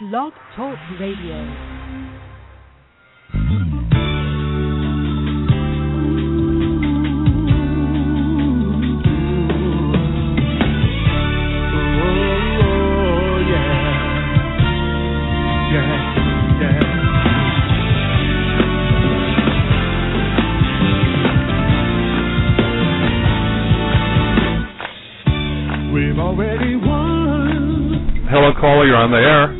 Blog Talk Radio. We've already won. Hello, caller. You're on the air.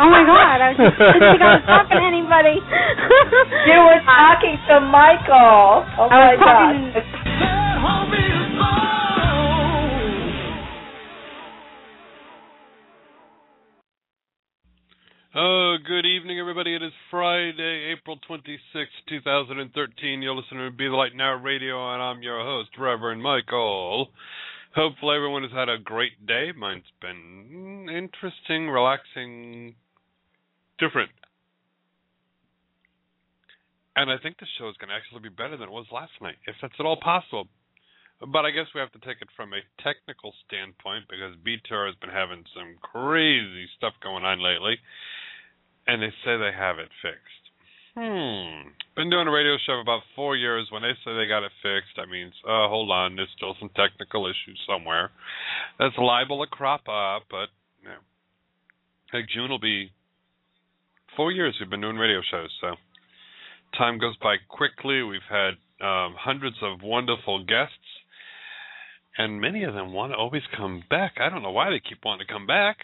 Oh my god, I was just didn't think I was talking to anybody. You were uh, talking to Michael. Oh I my was talking God. Oh, good evening, everybody. It is Friday, April 26, 2013. You're listening to Be the Light Now Radio, and I'm your host, Reverend Michael. Hopefully, everyone has had a great day. Mine's been interesting, relaxing, different. And I think the show is going to actually be better than it was last night, if that's at all possible. But I guess we have to take it from a technical standpoint because BTR has been having some crazy stuff going on lately and they say they have it fixed. Hmm. Been doing a radio show for about four years. When they say they got it fixed, that means, uh, hold on, there's still some technical issues somewhere. That's liable to crop up, but you know, like June will be four years we've been doing radio shows, so time goes by quickly. We've had um, hundreds of wonderful guests, and many of them want to always come back. I don't know why they keep wanting to come back.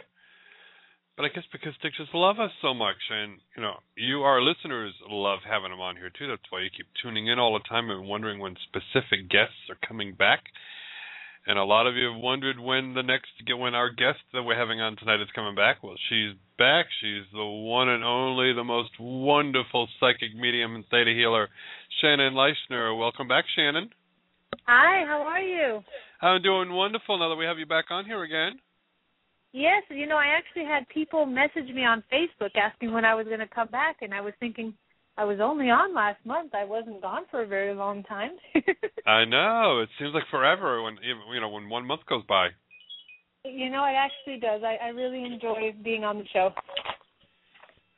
But I guess because they just love us so much, and you know, you our listeners love having them on here too. That's why you keep tuning in all the time and wondering when specific guests are coming back. And a lot of you have wondered when the next when our guest that we're having on tonight is coming back. Well, she's back. She's the one and only, the most wonderful psychic medium and theta healer, Shannon Leischner. Welcome back, Shannon. Hi, how are you? I'm doing wonderful now that we have you back on here again. Yes, you know, I actually had people message me on Facebook asking when I was going to come back, and I was thinking I was only on last month. I wasn't gone for a very long time. I know. It seems like forever when you know when one month goes by. You know, it actually does. I, I really enjoy being on the show.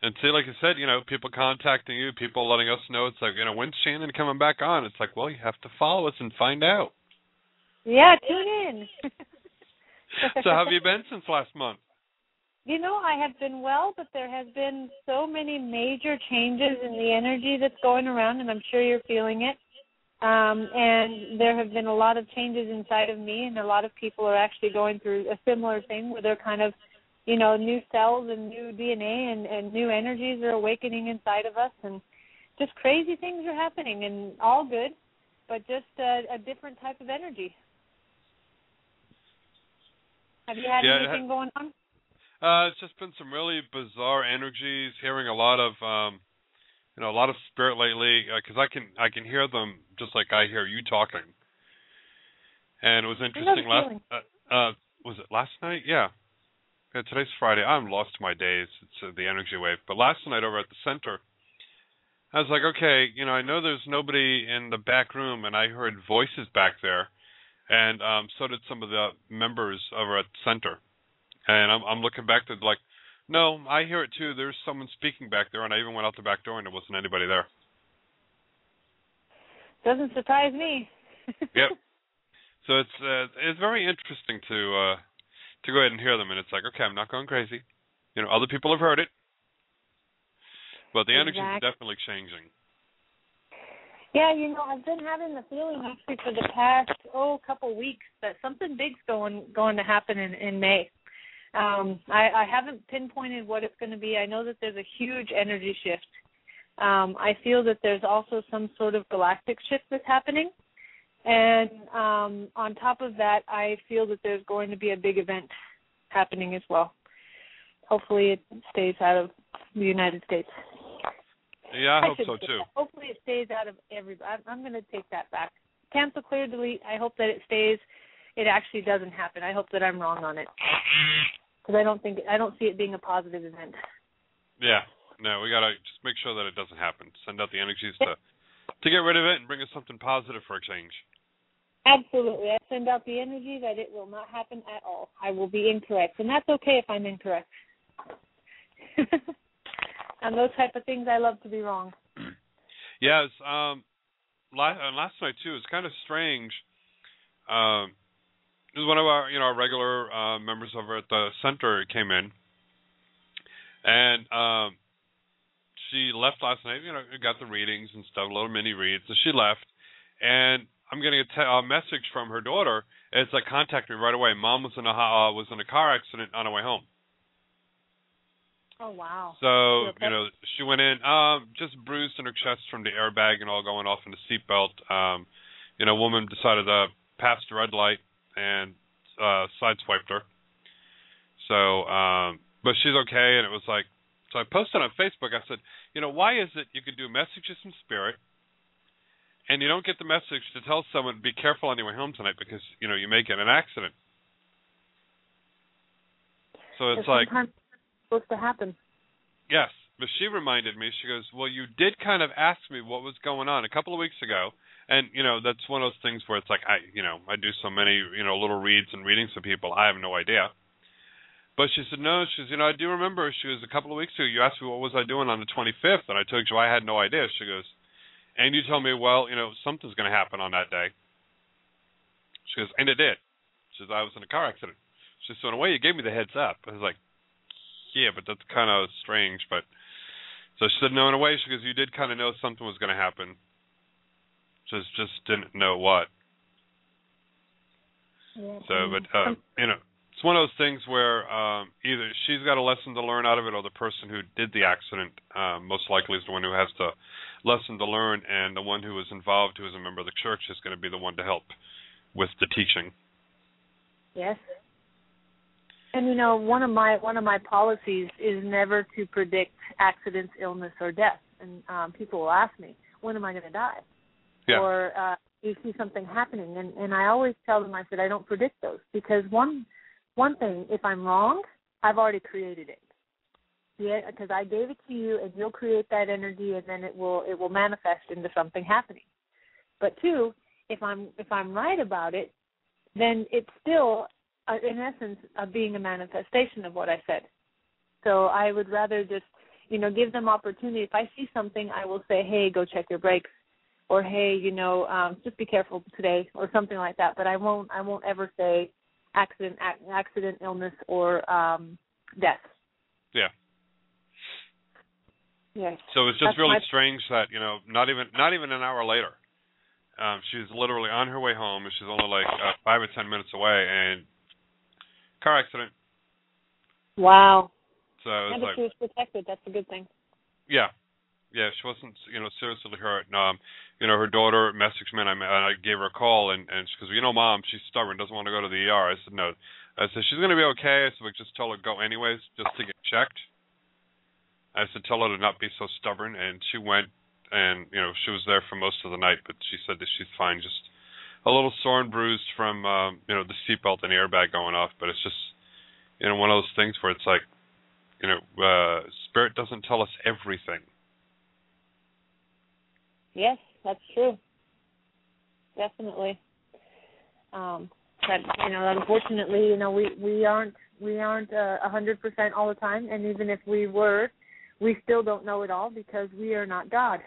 And see, like I said, you know, people contacting you, people letting us know. It's like, you know, when's Shannon coming back on? It's like, well, you have to follow us and find out. Yeah, tune in. so, how have you been since last month? You know, I have been well, but there has been so many major changes in the energy that's going around, and I'm sure you're feeling it. Um, and there have been a lot of changes inside of me, and a lot of people are actually going through a similar thing where they're kind of, you know, new cells and new DNA and, and new energies are awakening inside of us, and just crazy things are happening, and all good, but just a, a different type of energy. Have you had Yeah, anything going on? Uh, it's just been some really bizarre energies. Hearing a lot of, um, you know, a lot of spirit lately because I can I can hear them just like I hear you talking. And it was interesting last. Uh, uh, was it last night? Yeah. yeah. Today's Friday. I'm lost to my days. It's uh, the energy wave. But last night over at the center, I was like, okay, you know, I know there's nobody in the back room, and I heard voices back there, and um, so did some of the members over at the center. And I'm I'm looking back to like, no, I hear it too. There's someone speaking back there, and I even went out the back door, and there wasn't anybody there. Doesn't surprise me. Yep. So it's uh, it's very interesting to uh, to go ahead and hear them, and it's like, okay, I'm not going crazy. You know, other people have heard it, but the energy is definitely changing. Yeah, you know, I've been having the feeling actually for the past oh couple weeks that something big's going going to happen in in May. Um, I, I haven't pinpointed what it's going to be. I know that there's a huge energy shift. Um, I feel that there's also some sort of galactic shift that's happening, and um, on top of that, I feel that there's going to be a big event happening as well. Hopefully, it stays out of the United States. Yeah, I hope so too. that. Hopefully, it stays out of every. I'm, I'm going to take that back. Cancel, clear, delete. I hope that it stays. It actually doesn't happen. I hope that I'm wrong on it because I don't think I don't see it being a positive event. Yeah. No, we gotta just make sure that it doesn't happen. Send out the energies to to get rid of it and bring us something positive for a change. Absolutely, I send out the energy that it will not happen at all. I will be incorrect, and that's okay if I'm incorrect. on those type of things, I love to be wrong. Yes. Um. Last, uh, last night too. It's kind of strange. Um. One of our you know our regular uh, members over at the center came in, and um, she left last night. You know, got the readings and stuff, little mini reads, and she left. And I'm getting a, te- a message from her daughter. It's like contact me right away. Mom was in a uh, was in a car accident on her way home. Oh wow. So you know, she went in, um, just bruised in her chest from the airbag and all going off in the seatbelt. Um, you know, woman decided to pass the red light and uh, sideswiped her. So, um, but she's okay, and it was like, so I posted on Facebook. I said, you know, why is it you can do messages from spirit, and you don't get the message to tell someone be careful on your way home tonight because you know you may get an accident. So it's like it's supposed to happen. Yes, but she reminded me. She goes, "Well, you did kind of ask me what was going on a couple of weeks ago, and you know that's one of those things where it's like I, you know, I do so many, you know, little reads and readings of people. I have no idea." But she said, "No." She says, "You know, I do remember." She was "A couple of weeks ago, you asked me what was I doing on the 25th, and I told you I had no idea." She goes, "And you told me, well, you know, something's going to happen on that day." She goes, "And it did." She says, "I was in a car accident." She says, "So in a way, you gave me the heads up." I was like, "Yeah, but that's kind of strange." But so she said, "No, in a way," she goes, "You did kind of know something was going to happen, just just didn't know what." Yeah. So, but uh, you know, it's one of those things where um, either she's got a lesson to learn out of it, or the person who did the accident um, most likely is the one who has the lesson to learn, and the one who was involved, who is a member of the church, is going to be the one to help with the teaching. Yes. And you know, one of my one of my policies is never to predict accidents, illness, or death. And um, people will ask me, when am I going to die? Yeah. Or uh, you see something happening, and and I always tell them, I said, I don't predict those because one one thing, if I'm wrong, I've already created it. Yeah, because I gave it to you, and you'll create that energy, and then it will it will manifest into something happening. But two, if I'm if I'm right about it, then it's still, uh, in essence, uh, being a manifestation of what I said. So I would rather just, you know, give them opportunity. If I see something, I will say, hey, go check your brakes, or hey, you know, um, just be careful today, or something like that. But I won't I won't ever say accident, ac- accident, illness, or um, death. Yeah. Yes. So it's just That's really my- strange that you know not even not even an hour later, um, she's literally on her way home and she's only like uh, five or ten minutes away and car accident. Wow. So Yeah, it's but like she was protected. That's a good thing. yeah, yeah, she wasn't you know seriously hurt. Um, you know her daughter messaged me and I, and I gave her a call and and she goes you know mom she's stubborn doesn't want to go to the ER. I said no. I said she's gonna be okay. I said just tell her go anyways just to get checked. I said tell her to not be so stubborn and she went and you know she was there for most of the night but she said that she's fine just a little sore and bruised from um you know the seatbelt and airbag going off but it's just you know one of those things where it's like you know uh spirit doesn't tell us everything Yes, that's true. Definitely. Um, but you know, unfortunately, you know, we we aren't we aren't uh, a hundred percent all the time, and even if we were, we still don't know it all because we are not God.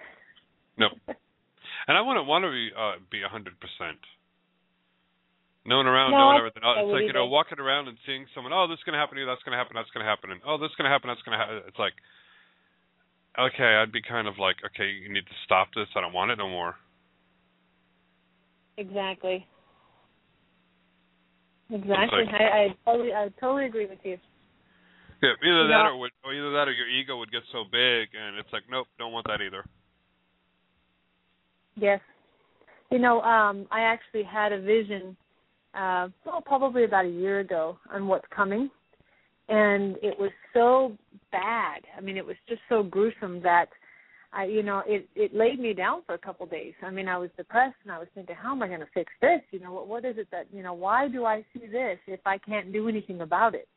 no and i wouldn't want to be uh be a hundred percent knowing around No, knowing everything I it's like you know walking around and seeing someone oh this is going to happen to you that's going to happen that's going to happen and oh this is going to happen that's going to happen it's like okay i'd be kind of like okay you need to stop this i don't want it no more Exactly. Exactly. like- I, I totally I totally agree with you. yeah either that or, would, or either that or your ego would get so big and it's like nope don't want that either Yes. You know, um, I actually had a vision, uh, well, probably about a year ago on what's coming. And it was so bad. I mean, it was just so gruesome that I, you know, it, it laid me down for a couple of days. I mean, I was depressed and I was thinking, how am I going to fix this? You know, what, what is it that, you know, why do I see this if I can't do anything about it?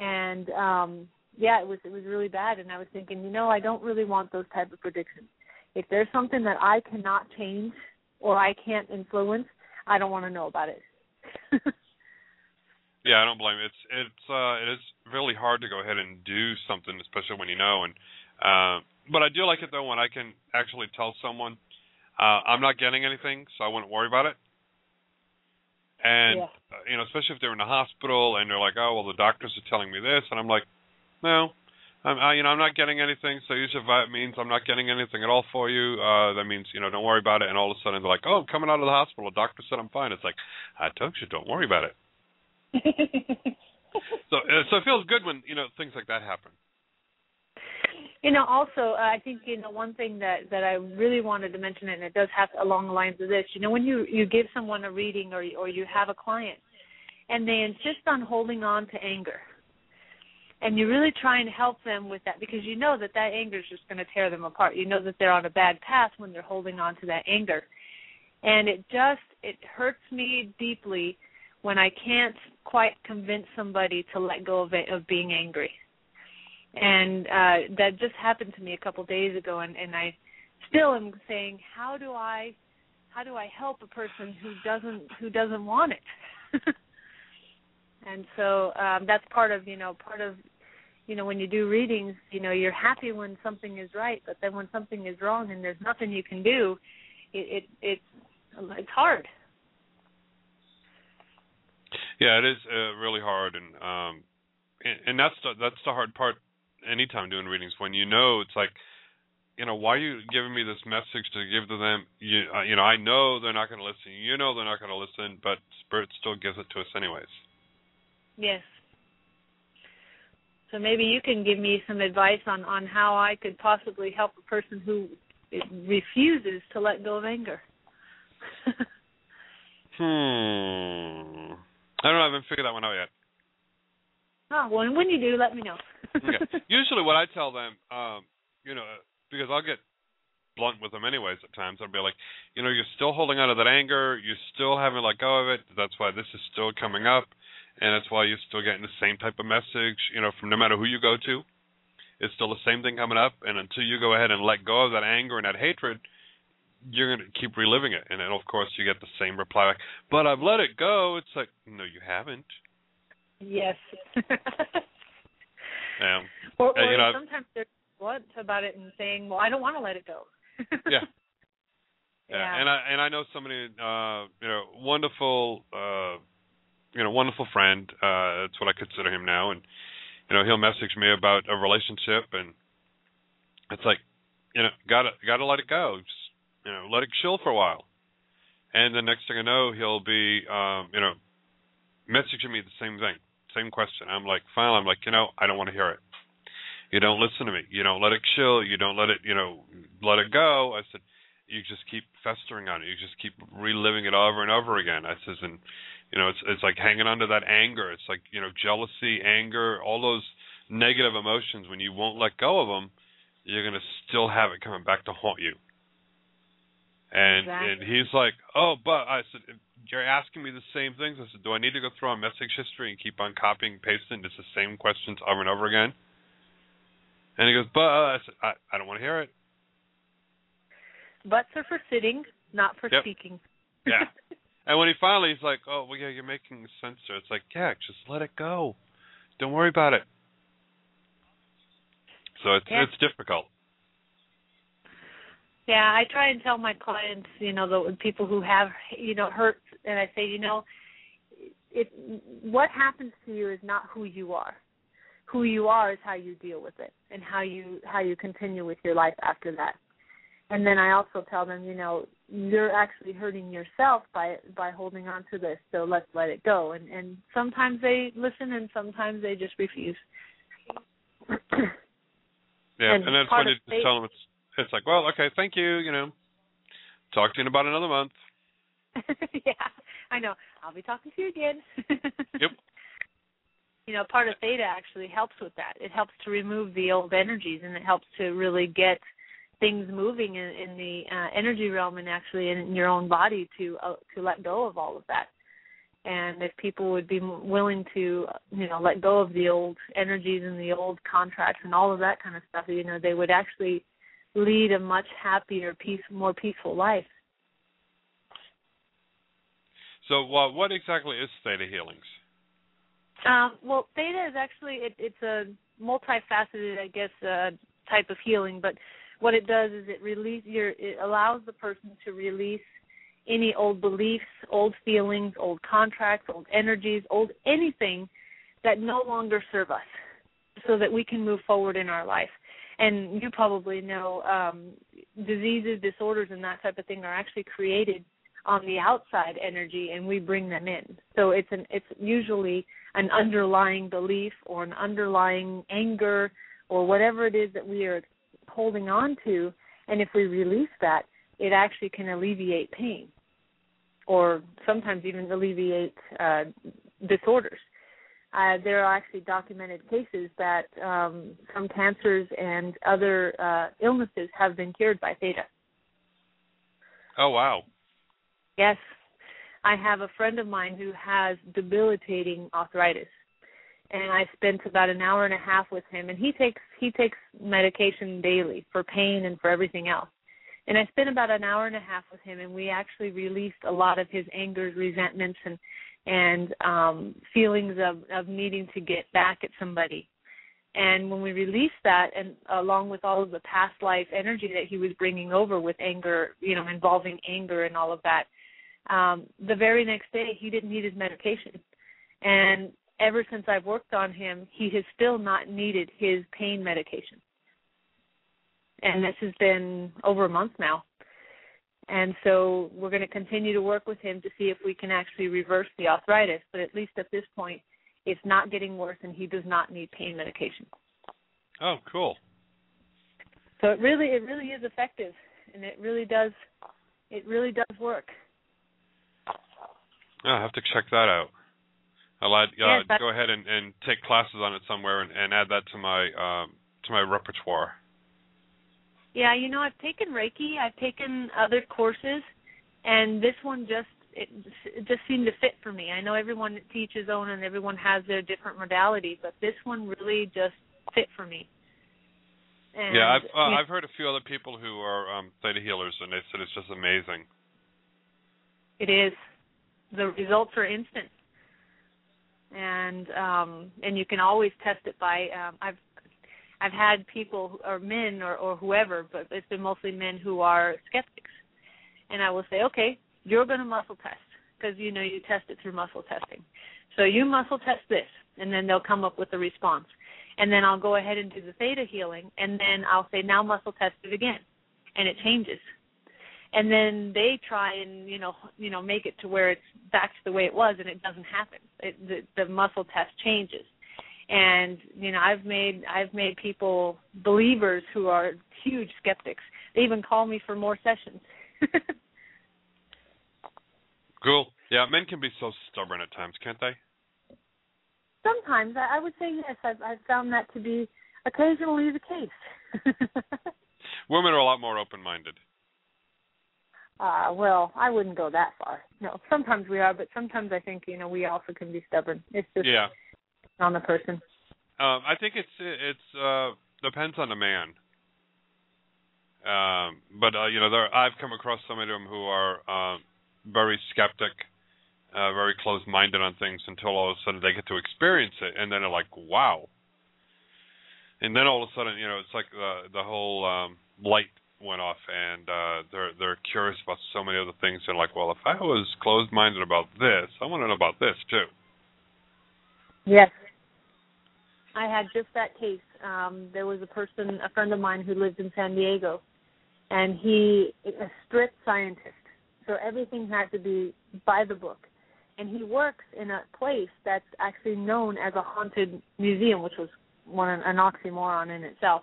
And, um, yeah, it was, it was really bad. And I was thinking, you know, I don't really want those type of predictions if there's something that I cannot change or I can't influence, I don't want to know about it. Yeah, I don't blame you. It's it's uh it is really hard to go ahead and do something, especially when you know. And uh, but I do like it though when I can actually tell someone uh I'm not getting anything, so I wouldn't worry about it. And Yeah. uh, you know, especially if they're in the hospital and they're like, oh well, the doctors are telling me this, and I'm like, no. I'm, I, you know, I'm not getting anything. So usually if that means I'm not getting anything at all for you, uh, that means you know, don't worry about it. And all of a sudden they're like, oh, I'm coming out of the hospital. The doctor said I'm fine. It's like, I told you, don't worry about it. So, uh, so it feels good when you know things like that happen. you know, also, uh, I think you know one thing that that I really wanted to mention, and it does have along the lines of this. You know, when you you give someone a reading or or you have a client, and they insist on holding on to anger, and you really try and help them with that because you know that that anger is just going to tear them apart. You know that they're on a bad path when they're holding on to that anger, and it just it hurts me deeply when I can't quite convince somebody to let go of it, of being angry. And uh that just happened to me a couple days ago and and I still am saying how do I how do I help a person who doesn't who doesn't want it? and so um that's part of, you know, part of you know when you do readings, you know, you're happy when something is right, but then when something is wrong and there's nothing you can do, it it it's it's hard. Yeah, it is uh, really hard, and um, and, and that's the that's the hard part. Anytime doing readings, when you know it's like, you know, why are you giving me this message to give to them? You uh, you know, I know they're not going to listen. You know they're not going to listen, but Spirit still gives it to us anyways. Yes. So maybe you can give me some advice on on how I could possibly help a person who refuses to let go of anger. Hmm. I don't know. I haven't figured that one out yet. Oh, well, when you do, let me know. okay. Usually, what I tell them, um, you know, because I'll get blunt with them anyways at times. I'll be like, you know, you're still holding on to that anger. You still haven't let go of it. That's why this is still coming up, and that's why you're still getting the same type of message. You know, from no matter who you go to, it's still the same thing coming up. And until you go ahead and let go of that anger and that hatred, you're going to keep reliving it. And then, of course, you get the same reply like, "But I've let it go." It's like, no, you haven't. Yes. yeah. Or, or you know, sometimes they're blunt about it and saying, "Well, I don't want to let it go." yeah. Yeah, Yeah. and I and I know somebody, uh, you know, wonderful, uh, you know, wonderful friend. Uh, that's what I consider him now, and you know, he'll message me about a relationship, and it's like, you know, gotta gotta let it go. Just, you know, let it chill for a while, and the next thing I know, he'll be, um, you know, messaging me the same thing, same question. I'm like, fine. I'm like, you know, I don't want to hear it. You don't listen to me. You don't let it chill. You don't let it, you know, let it go. I said, you just keep festering on it. You just keep reliving it over and over again. I says, and you know, it's it's like hanging on to that anger. It's like you know, jealousy, anger, all those negative emotions. When you won't let go of them, you're gonna still have it coming back to haunt you. And Exactly. and he's like, oh, but I said, you're asking me the same things. I said, do I need to go through our message history and keep on copying and pasting just the same questions over and over again? And he goes, but uh, I said, I, I don't want to hear it. Butts are for sitting, not for Yep. speaking. Yeah. And when he finally he's like, "Oh, well, yeah, you're making sense there." It's like, yeah, just let it go. Don't worry about it. So it's Yeah. it's difficult. Yeah, I try and tell my clients, you know, the people who have, you know, hurt, and I say, you know, it what happens to you is not who you are. Who you are is how you deal with it, and how you how you continue with your life after that. And then I also tell them, you know, you're actually hurting yourself by by holding on to this. So let's let it go. And and sometimes they listen, and sometimes they just refuse. Yeah, And and, that's when you tell them it's it's like, well, okay, thank you. You know, talk to you in about another month. yeah, I know. I'll be talking to you again. Yep. You know, part of theta actually helps with that. It helps to remove the old energies, and it helps to really get things moving in, in the uh, energy realm and actually in your own body to uh, to let go of all of that. And if people would be willing to, you know, let go of the old energies and the old contracts and all of that kind of stuff, you know, they would actually lead a much happier, peace, more peaceful life. So, uh, what exactly is theta healings? Um, well, theta is actually it, it's a multifaceted, I guess, uh, type of healing. But what it does is it release your it allows the person to release any old beliefs, old feelings, old contracts, old energies, old anything that no longer serve us, so that we can move forward in our life. And you probably know um, diseases, disorders, and that type of thing are actually created on the outside energy, and we bring them in. So it's an it's usually an underlying belief or an underlying anger or whatever it is that we are holding on to and if we release that it actually can alleviate pain or sometimes even alleviate uh, disorders uh, there are actually documented cases that um, some cancers and other uh, illnesses have been cured by theta Oh wow. Yes. I have a friend of mine who has debilitating arthritis. And I spent about an hour and a half with him and he takes he takes medication daily for pain and for everything else. And I spent about an hour and a half with him and we actually released a lot of his angers, resentments and and um feelings of of needing to get back at somebody. And when we released that, and along with all of the past life energy that he was bringing over with anger, you know, involving anger and all of that, um, the very next day he didn't need his medication. And ever since I've worked on him, he has still not needed his pain medication. And this has been over a month now. And so we're going to continue to work with him to see if we can actually reverse the arthritis. But at least at this point, it's not getting worse, and he does not need pain medication. Oh, cool. So it really, it really is effective, and it really does, it really does work. I'll have to check that out. I'll add, uh, Yes, go ahead and, and take classes on it somewhere and, and add that to my um, to my repertoire. Yeah, you know, I've taken Reiki, I've taken other courses, and this one just it, it just seemed to fit for me. I know everyone teaches own and everyone has their different modality, but this one really just fit for me. And, yeah, I've uh, yeah, I've heard a few other people who are um, theta healers, and they said it's just amazing. it is. The results are instant, and um, and you can always test it by. Um, I've I've had people or men or or whoever, but it's been mostly men who are skeptics, and I will say, okay, you're going to muscle test because you know you test it through muscle testing. So you muscle test this, and then they'll come up with a response, and then I'll go ahead and do the theta healing, and then I'll say now muscle test it again, and it changes. And then they try and you know you know make it to where it's back to the way it was and it doesn't happen. It, the the muscle test changes and you know i've made i've made people believers who are huge skeptics they even call me for more sessions Cool. Yeah, men can be so stubborn at times, can't they? sometimes I, I would say yes i've i've found that to be occasionally the case Women are a lot more open-minded. Uh, well, I wouldn't go that far. No, sometimes we are, but sometimes I think you know we also can be stubborn. It's just Yeah. On the person. Um, I think it's it's uh, depends on the man. Um, but uh, you know, there I've come across some of them who are uh, very skeptic, uh, very closed-minded on things until all of a sudden they get to experience it, and then they're like, "Wow!" And then all of a sudden, you know, it's like the the whole um, light went off, and uh, they're they're curious about so many other things. They're like, "Well, if I was closed-minded about this, I want to know about this too." Yes. I had just that case. Um, there was a person, a friend of mine who lived in San Diego, and he a strict scientist. So everything had to be by the book. And he works in a place that's actually known as a haunted museum, which was one an oxymoron in itself.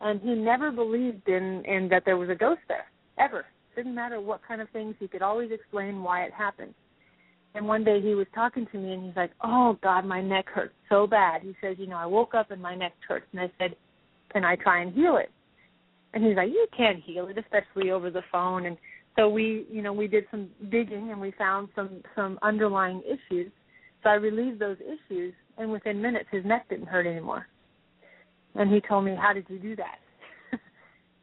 And he never believed in in that there was a ghost there ever. Didn't matter what kind of things. He could always explain why it happened. And one day he was talking to me and he's like, Oh God, my neck hurts so bad. He says, You know, I woke up and my neck hurts and I said, Can I try and heal it? And he's like, You can't heal it, especially over the phone and so we you know, we did some digging and we found some some underlying issues. So I relieved those issues and within minutes his neck didn't hurt anymore. And he told me, How did you do that?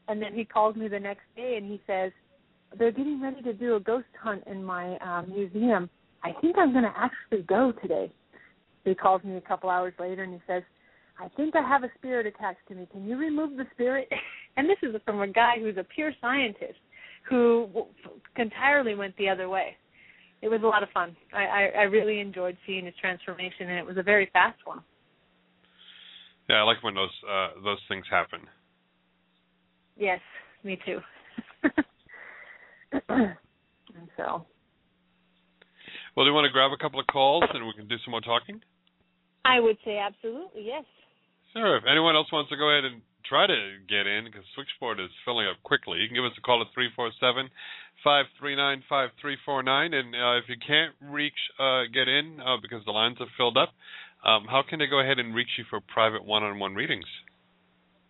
and then he calls me the next day and he says, They're getting ready to do a ghost hunt in my um museum I think I'm going to actually go today. He calls me a couple hours later and he says, I think I have a spirit attached to me. Can you remove the spirit? And this is from a guy who's a pure scientist who entirely went the other way. It was a lot of fun. I, I, I really enjoyed seeing his transformation, and it was a very fast one. Yeah, I like when those uh, those things happen. Yes, me too. and so, Well, do you want to grab a couple of calls and we can do some more talking? I would say absolutely yes. Sure. If anyone else wants to go ahead and try to get in, because switchboard is filling up quickly, you can give us a call at three four seven five three nine five three four nine. And uh, if you can't reach uh, get in uh, because the lines are filled up, um, how can they go ahead and reach you for private one-on-one readings?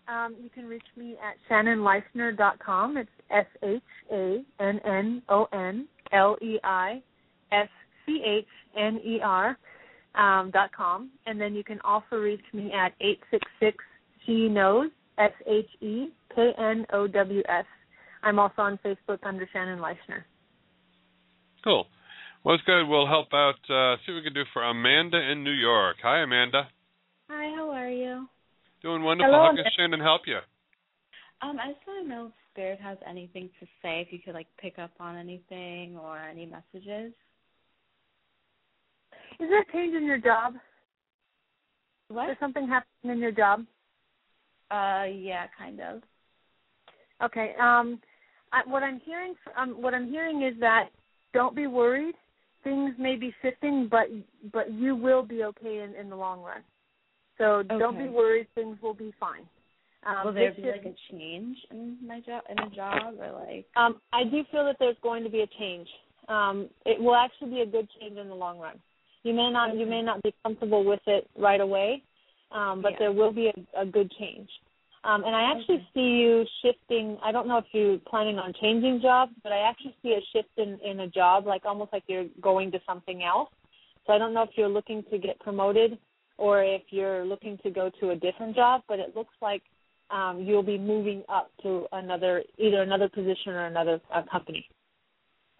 Um, you can reach me at shannonleischner.com. It's S H A N N O N L E I S C H N E R um, dot com, and then you can also reach me at eight six six She Knows S H E K N O W S. I'm also on Facebook under Shannon Leischner. Cool. Well, it's good. We'll help out. Uh, see what we can do for Amanda in New York. Hi, Amanda. Hi, how are you? Doing wonderful. Hello, How can Shannon help you? Um, I just want to know if Spirit has anything to say, if you could like pick up on anything or any messages. Is there a change in your job? What? Is something happening in your job? Uh, yeah, kind of. Okay. Um, I, what I'm hearing, um, what I'm hearing is that don't be worried. Things may be shifting, but but you will be okay in, in the long run. So don't be worried. Things will be fine. Um, Will there be like a change in my job, in a job, or like? Um, I do feel that there's going to be a change. Um, it will actually be a good change in the long run. You may not you may not be comfortable with it right away, um, but Yeah. there will be a, a good change. Um, and I actually Okay. see you shifting. I don't know if you're planning on changing jobs, but I actually see a shift in in a job, like almost like you're going to something else. So I don't know if you're looking to get promoted or if you're looking to go to a different job, but it looks like um, you'll be moving up to another either another position or another uh, company.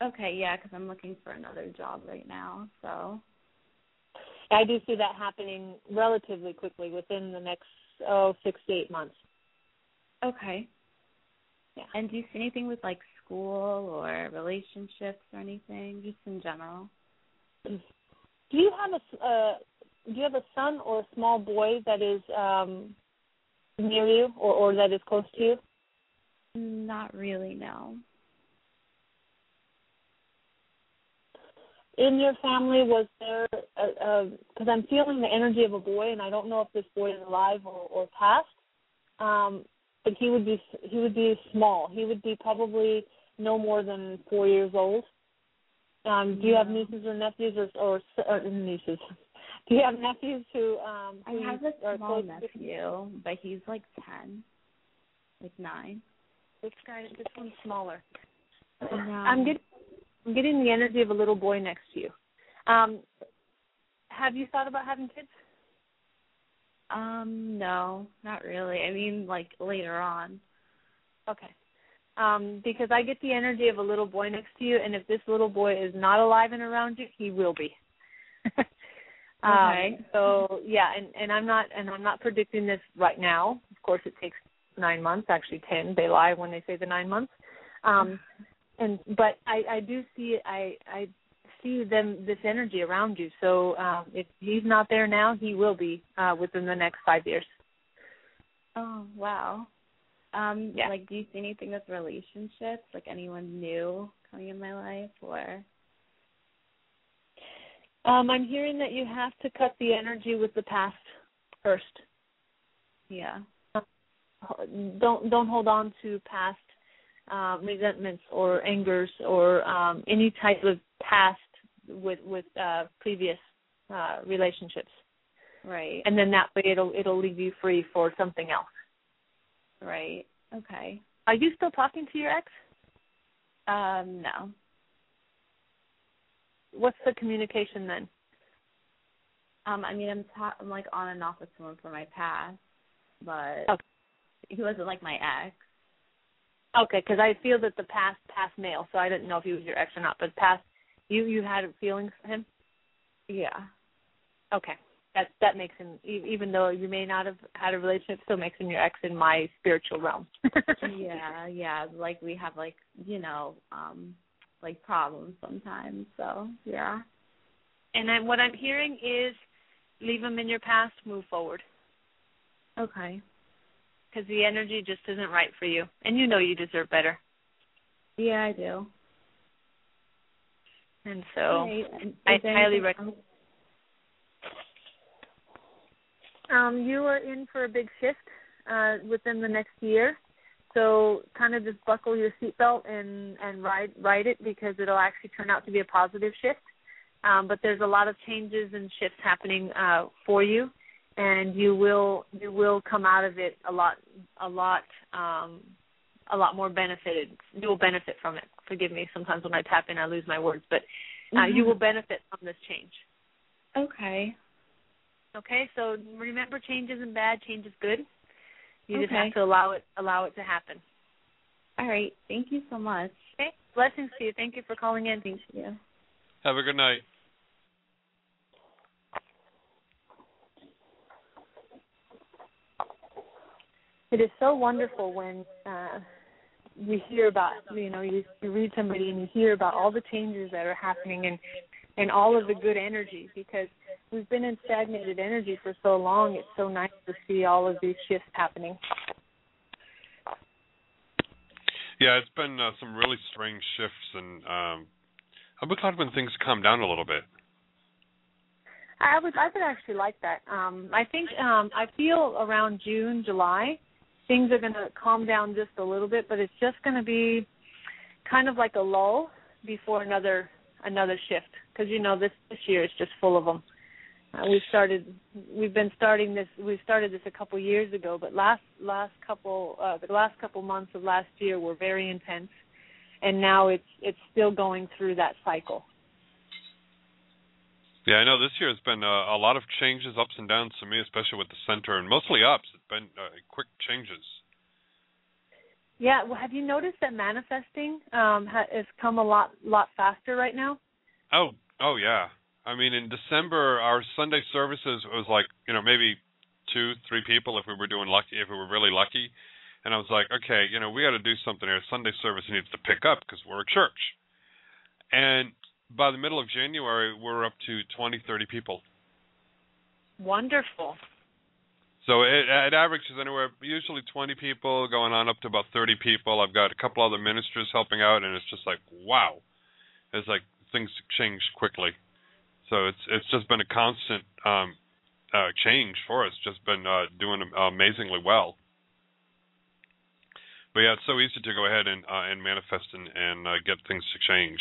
Okay, yeah, because I'm looking for another job right now. So I do see that happening relatively quickly within the next oh six to eight months. okay. Yeah. And do you see anything with like school or relationships or anything, just in general? Do you have a s- uh, do you have a son or a small boy that is um, near you or, or that is close to you? Not really, no. In your family, was there because I'm feeling the energy of a boy, and I don't know if this boy is alive or, or passed. Um, but he would be he would be small. He would be probably no more than four years old. Um, do you have nieces or nephews or, or, or nieces? Do you have nephews who um I who have a small nephew, but he's like ten, like nine. This guy, this one's smaller. No. I'm getting getting the energy of a little boy next to you. Um, have you thought about having kids? Um, no, not really. I mean, like later on. Okay. Um, because I get the energy of a little boy next to you, and if this little boy is not alive and around you, he will be. Okay. Um, so yeah, and and I'm not and I'm not predicting this right now. Of course, it takes nine months, actually ten. They lie when they say the nine months. Um, and but I I do see I I see them this energy around you. So um, if he's not there now, he will be uh, within the next five years. Oh wow. Um, Yeah. like, do you see anything with relationships? Like anyone new coming in my life, or Um, I'm hearing that you have to cut the energy with the past first. yeah, Don't don't hold on to past um, resentments or angers or um, any type of past with with uh, previous uh, relationships, right, and then that way it'll it'll leave you free for something else. right, okay. Are you still talking to your ex? Um, no. What's the communication then? Um, I mean, I'm ta- I'm like on and off with someone from my past, but Okay. he wasn't like my ex. Okay, because I feel that the past past male, so I didn't know if he was your ex or not. But past, you you had feelings for him. Yeah, Okay, that that makes him even though you may not have had a relationship, still makes him your ex in my spiritual realm. yeah, yeah. Like we have like you know, um, like problems sometimes. So yeah, And then what I'm hearing is leave him in your past, move forward. okay. Because the energy just isn't right for you. And you know you deserve better. Yeah, I do. And so. I highly recommend- um, you are in for a big shift uh, within the next year. So kind of just buckle your seatbelt and, and ride ride it because it'll actually turn out to be a positive shift. Um, but there's a lot of changes and shifts happening uh, for you, and you will you will come out of it a lot a lot um, a lot more benefited. You will benefit from it. Forgive me. Sometimes when I tap in, I lose my words, but uh, you Mhm. will benefit from this change. Okay. Okay, so remember, change isn't bad. Change is good. You just have to allow it allow it to happen. All right. Thank you so much. Okay, blessings to you. Thank you for calling in. Thank you. Have a good night. It is so wonderful when uh, you hear about you know you, you read somebody and you hear about all the changes that are happening and and all of the good energy because we've been in stagnated energy for so long. It's so nice to see all of these shifts happening. Yeah, it's been uh, some really strange shifts, and um, I'll be glad when things calm down a little bit. I would I would actually like that. Um I think um I feel around June, July, things are going to calm down just a little bit, but it's just going to be kind of like a lull before another another shift because you know this this year is just full of them. Uh, we started we've been starting this we started this a couple years ago, but last last couple uh, the last couple months of last year were very intense, and now it's it's still going through that cycle. Yeah, I know this year has been uh, a lot of changes, ups and downs for me, especially with the center, and mostly ups. It's been uh, quick changes. Yeah, well, have you noticed that manifesting um, ha- has come a lot lot faster right now? Oh, oh yeah. I mean, in December, our Sunday services was like, you know, maybe two, three people if we were doing lucky, if we were really lucky. And I was like, okay, you know, we got to do something here. Sunday service needs to pick up because we're a church. And by the middle of January, we're up to 20, 30 people. Wonderful. So it, it averages anywhere, usually 20 people, going on up to about 30 people. I've got a couple other ministers helping out, and it's just like, wow. It's like things change quickly. So it's it's just been a constant um, uh, change for us. Just been uh, doing amazingly well. But yeah, it's so easy to go ahead and uh, and manifest and, and uh, get things to change.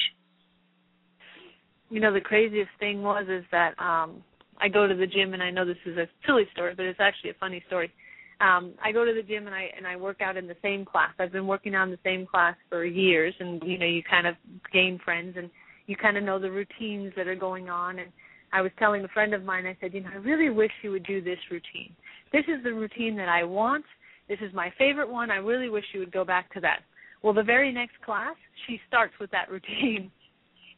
You know, the craziest thing was is that um I go to the gym and I know this is a silly story, but it's actually a funny story. Um, I go to the gym and I and I work out in the same class. I've been working out in the same class for years, and you know you kind of gain friends and you kind of know the routines that are going on. And I was telling a friend of mine, I said, you know, I really wish you would do this routine. This is the routine that I want. This is my favorite one. I really wish you would go back to that. Well, the very next class, she starts with that routine.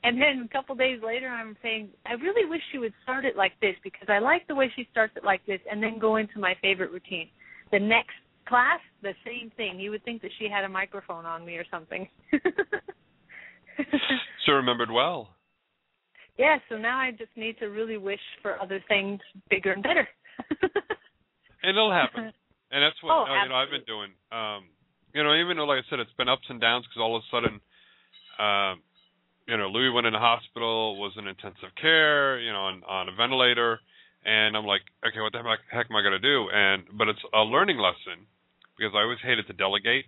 And then a couple days later, I'm saying, I really wish she would start it like this because I like the way she starts it like this, and then go into my favorite routine. The next class, the same thing. You would think that she had a microphone on me or something. so remembered well. Yeah, so now I just need to really wish for other things bigger and better. and it'll happen. And that's what oh, uh, you know I've been doing. Um, you know, even though, like I said, it's been ups and downs because all of a sudden, um, you know, Louis went in the hospital, was in intensive care, you know, on, on a ventilator, and I'm like, okay, what the heck, heck am I to do? And but it's a learning lesson because I always hated to delegate,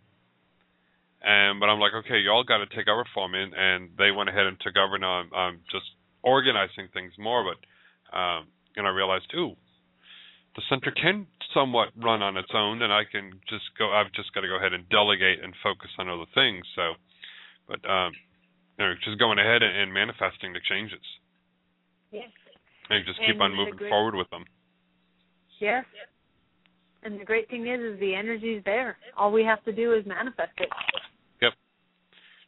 and but I'm like, okay, y'all got to take over for me, and, and they went ahead and took over. Now I'm, I'm just organizing things more, but um, and I realized, ooh, the center can somewhat run on its own, and I can just go. I've just got to go ahead and delegate and focus on other things. So, but um, you know, just going ahead and, and manifesting the changes. Yes. And just and keep on moving great, forward with them. Yes. And the great thing is, is the energy's there. All we have to do is manifest it. Yep.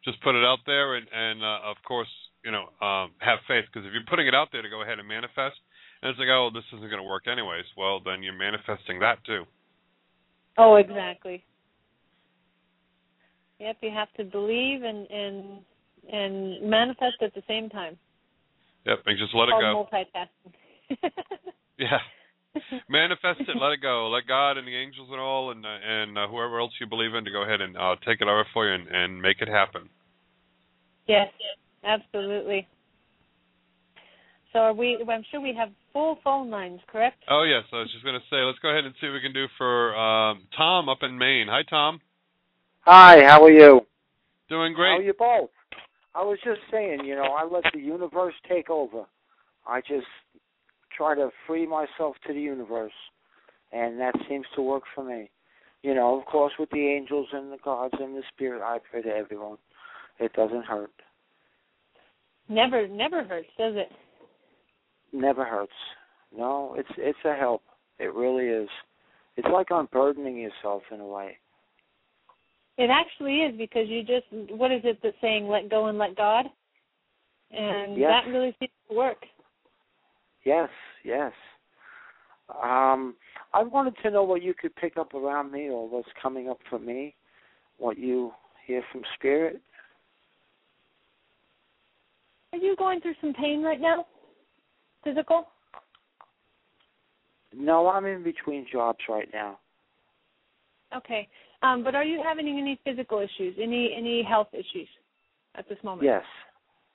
Just put it out there, and, and uh, of course, you know, um, have faith. Because if you're putting it out there to go ahead and manifest, and it's like, oh, this isn't going to work anyways. Well, then you're manifesting that too. Oh, exactly. Yep, you have to believe and and and manifest at the same time. Yep, and just let it go. Multitasking. yeah. Manifest it, let it go. Let God and the angels and all, and uh, and uh, whoever else you believe in, to go ahead and uh, take it over for you and, and make it happen. Yes, absolutely. So are we? I'm sure we have full phone lines, correct? Oh yes, I was just going to say, let's go ahead and see what we can do for um, Tom up in Maine. Hi, Tom. Hi, how are you? Doing great. How are you both? I was just saying, you know, I let the universe take over. I just try to free myself to the universe, and that seems to work for me. You know, of course, with the angels and the gods and the spirit, I pray to everyone. It doesn't hurt. Never, never hurts, does it? Never hurts. No, it's it's a help. It really is. It's like unburdening yourself in a way. It actually is because you just what is it that's saying let go and let God? And yes. that really seems to work. Yes, yes. Um I wanted to know what you could pick up around me or what's coming up for me, what you hear from spirit. Are you going through some pain right now? Physical? No, I'm in between jobs right now. Okay. Um, but are you having any physical issues, any any health issues at this moment? Yes.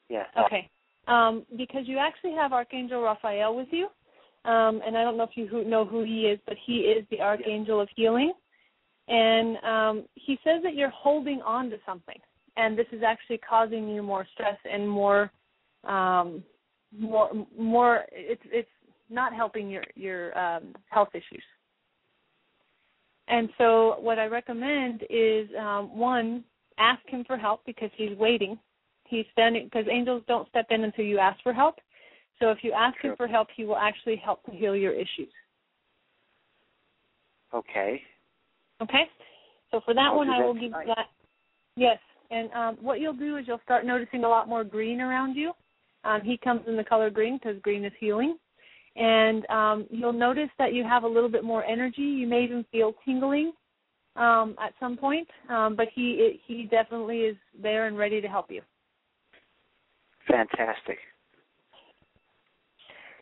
Yes. Okay. Um, because you actually have Archangel Raphael with you, um, and I don't know if you who, know who he is, but he is the Archangel of Healing, and um, he says that you're holding on to something, and this is actually causing you more stress and more um, more more it's it's not helping your your um health issues. And so what I recommend is um one ask him for help because he's waiting. He's standing because angels don't step in until you ask for help. So if you ask Sure. him for help, he will actually help to heal your issues. Okay. Okay? So for that I'll one, I will give that. Yes, and um, what you'll do is you'll start noticing a lot more green around you. Um, he comes in the color green because green is healing, and um, you'll notice that you have a little bit more energy. You may even feel tingling um, at some point, um, but he he definitely is there and ready to help you. Fantastic.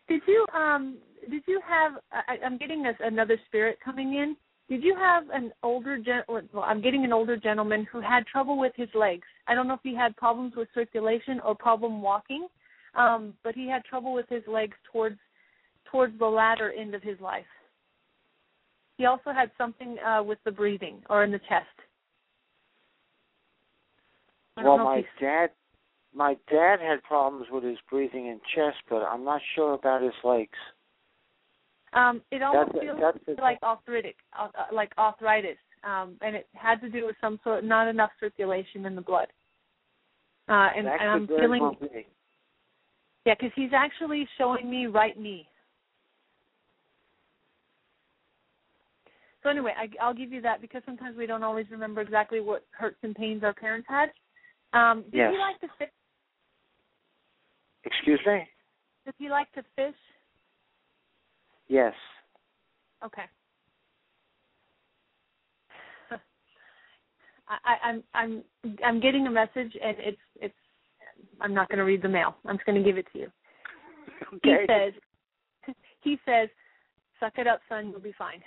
Did you um did you have I, I'm getting this, another spirit coming in. Did you have an older gen well I'm getting an older gentleman who had trouble with his legs. I don't know if he had problems with circulation or problem walking. Um but he had trouble with his legs towards towards the latter end of his life. He also had something uh with the breathing or in the chest. Well, my dad, my dad had problems with his breathing and chest, but I'm not sure about his legs. Um, it almost That's- feels that's the- like arthritic, uh, uh, like arthritis, um, and it had to do with some sort, not enough circulation in the blood. Uh, and, and I'm feeling, yeah, because he's actually showing me right knee. So anyway, I, I'll give you that because sometimes we don't always remember exactly what hurts and pains our parents had. Um, did Yes. he like to fish? Excuse me. Did he like to fish? Yes. Okay. I, I, I'm I'm I'm getting a message and it's it's I'm not going to read the mail. I'm just going to give it to you. Okay. He says he says, "Suck it up, son. You'll be fine."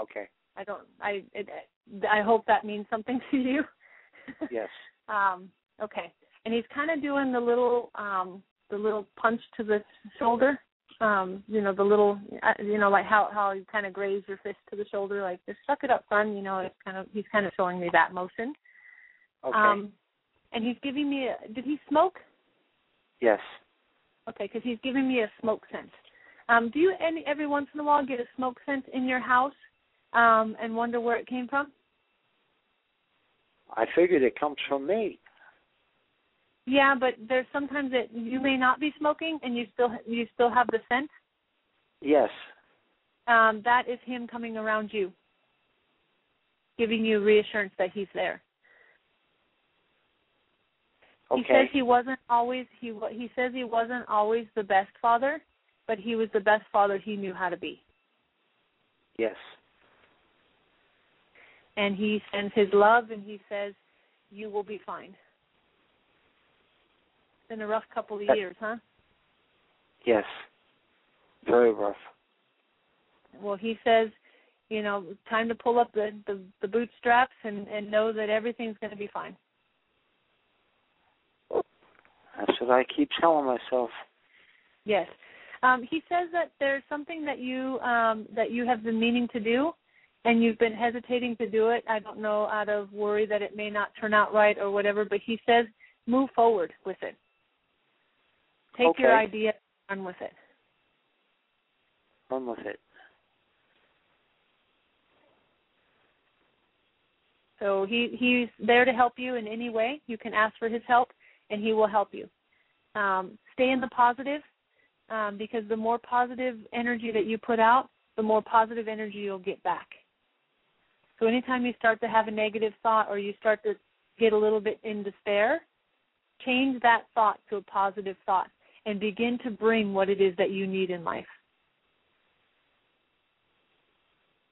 Okay. I don't I it, I hope that means something to you. Yes. um okay. And he's kind of doing the little um the little punch to the shoulder. Um, you know, the little uh, you know like how how you kind of graze your fist to the shoulder like just suck it up son, you know, it's kind of he's kind of showing me that motion. Okay. Um and he's giving me a did he smoke? yes. Okay, cuz he's giving me a smoke scent. Um do you any every once in a while get a smoke scent in your house um and wonder where it came from? I figured it comes from me. Yeah, but there's sometimes that you may not be smoking and you still you still have the scent. Yes. Um, that is him coming around you, giving you reassurance that he's there. Okay. He says he wasn't always he wa- he says he wasn't always the best father, but he was the best father he knew how to be. yes. And he sends his love and he says you will be fine. Been a rough couple of years, huh? Yes. Very rough. well he says you know time to pull up the the, the bootstraps and and know that everything's going to be fine That's what I keep telling myself. yes um he says that there's something that you um that you have been meaning to do and you've been hesitating to do it i don't know out of worry that it may not turn out right or whatever but he says move forward with it take your idea and run with it Run with it. So he he's there to help you in any way. You can ask for his help, and he will help you. Um, stay in the positive, um, because the more positive energy that you put out, the more positive energy you'll get back. So anytime you start to have a negative thought or you start to get a little bit in despair, change that thought to a positive thought and begin to bring what it is that you need in life.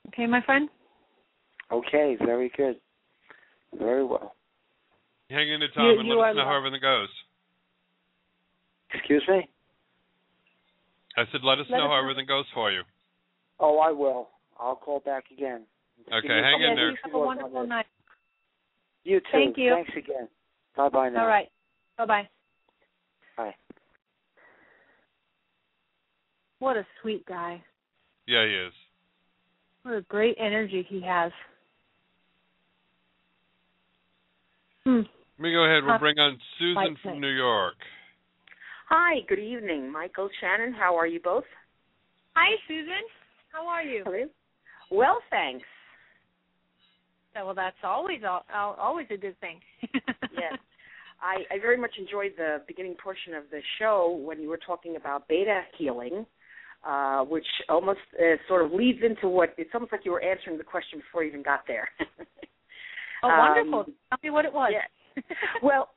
Okay, my friend? Okay, very good. Very well. Hang in there, Tom, You- and you let are us know how loved. everything goes. Excuse me? I said, let us Let know us how know. everything goes for you. Oh, I will. I'll call back again. Okay, Give me a hang couple in there. weeks Have a wonderful night. You too. Thank you. Thanks again. Bye bye now. All right. Bye bye. Bye. What a sweet guy. Yeah, he is. What a great energy he has. Hmm. Let me go ahead. We'll bring on Susan from New York. Hi, good evening. Michael, Shannon, how are you both? Hi, Susan. How are you? Hello. Well, thanks. So, well, that's always always a good thing. yes. I, I very much enjoyed the beginning portion of the show when you were talking about theta healing, uh, which almost uh, sort of leads into what it's almost like you were answering the question before you even got there. oh, wonderful! Um, Tell me what it was. Yeah. well,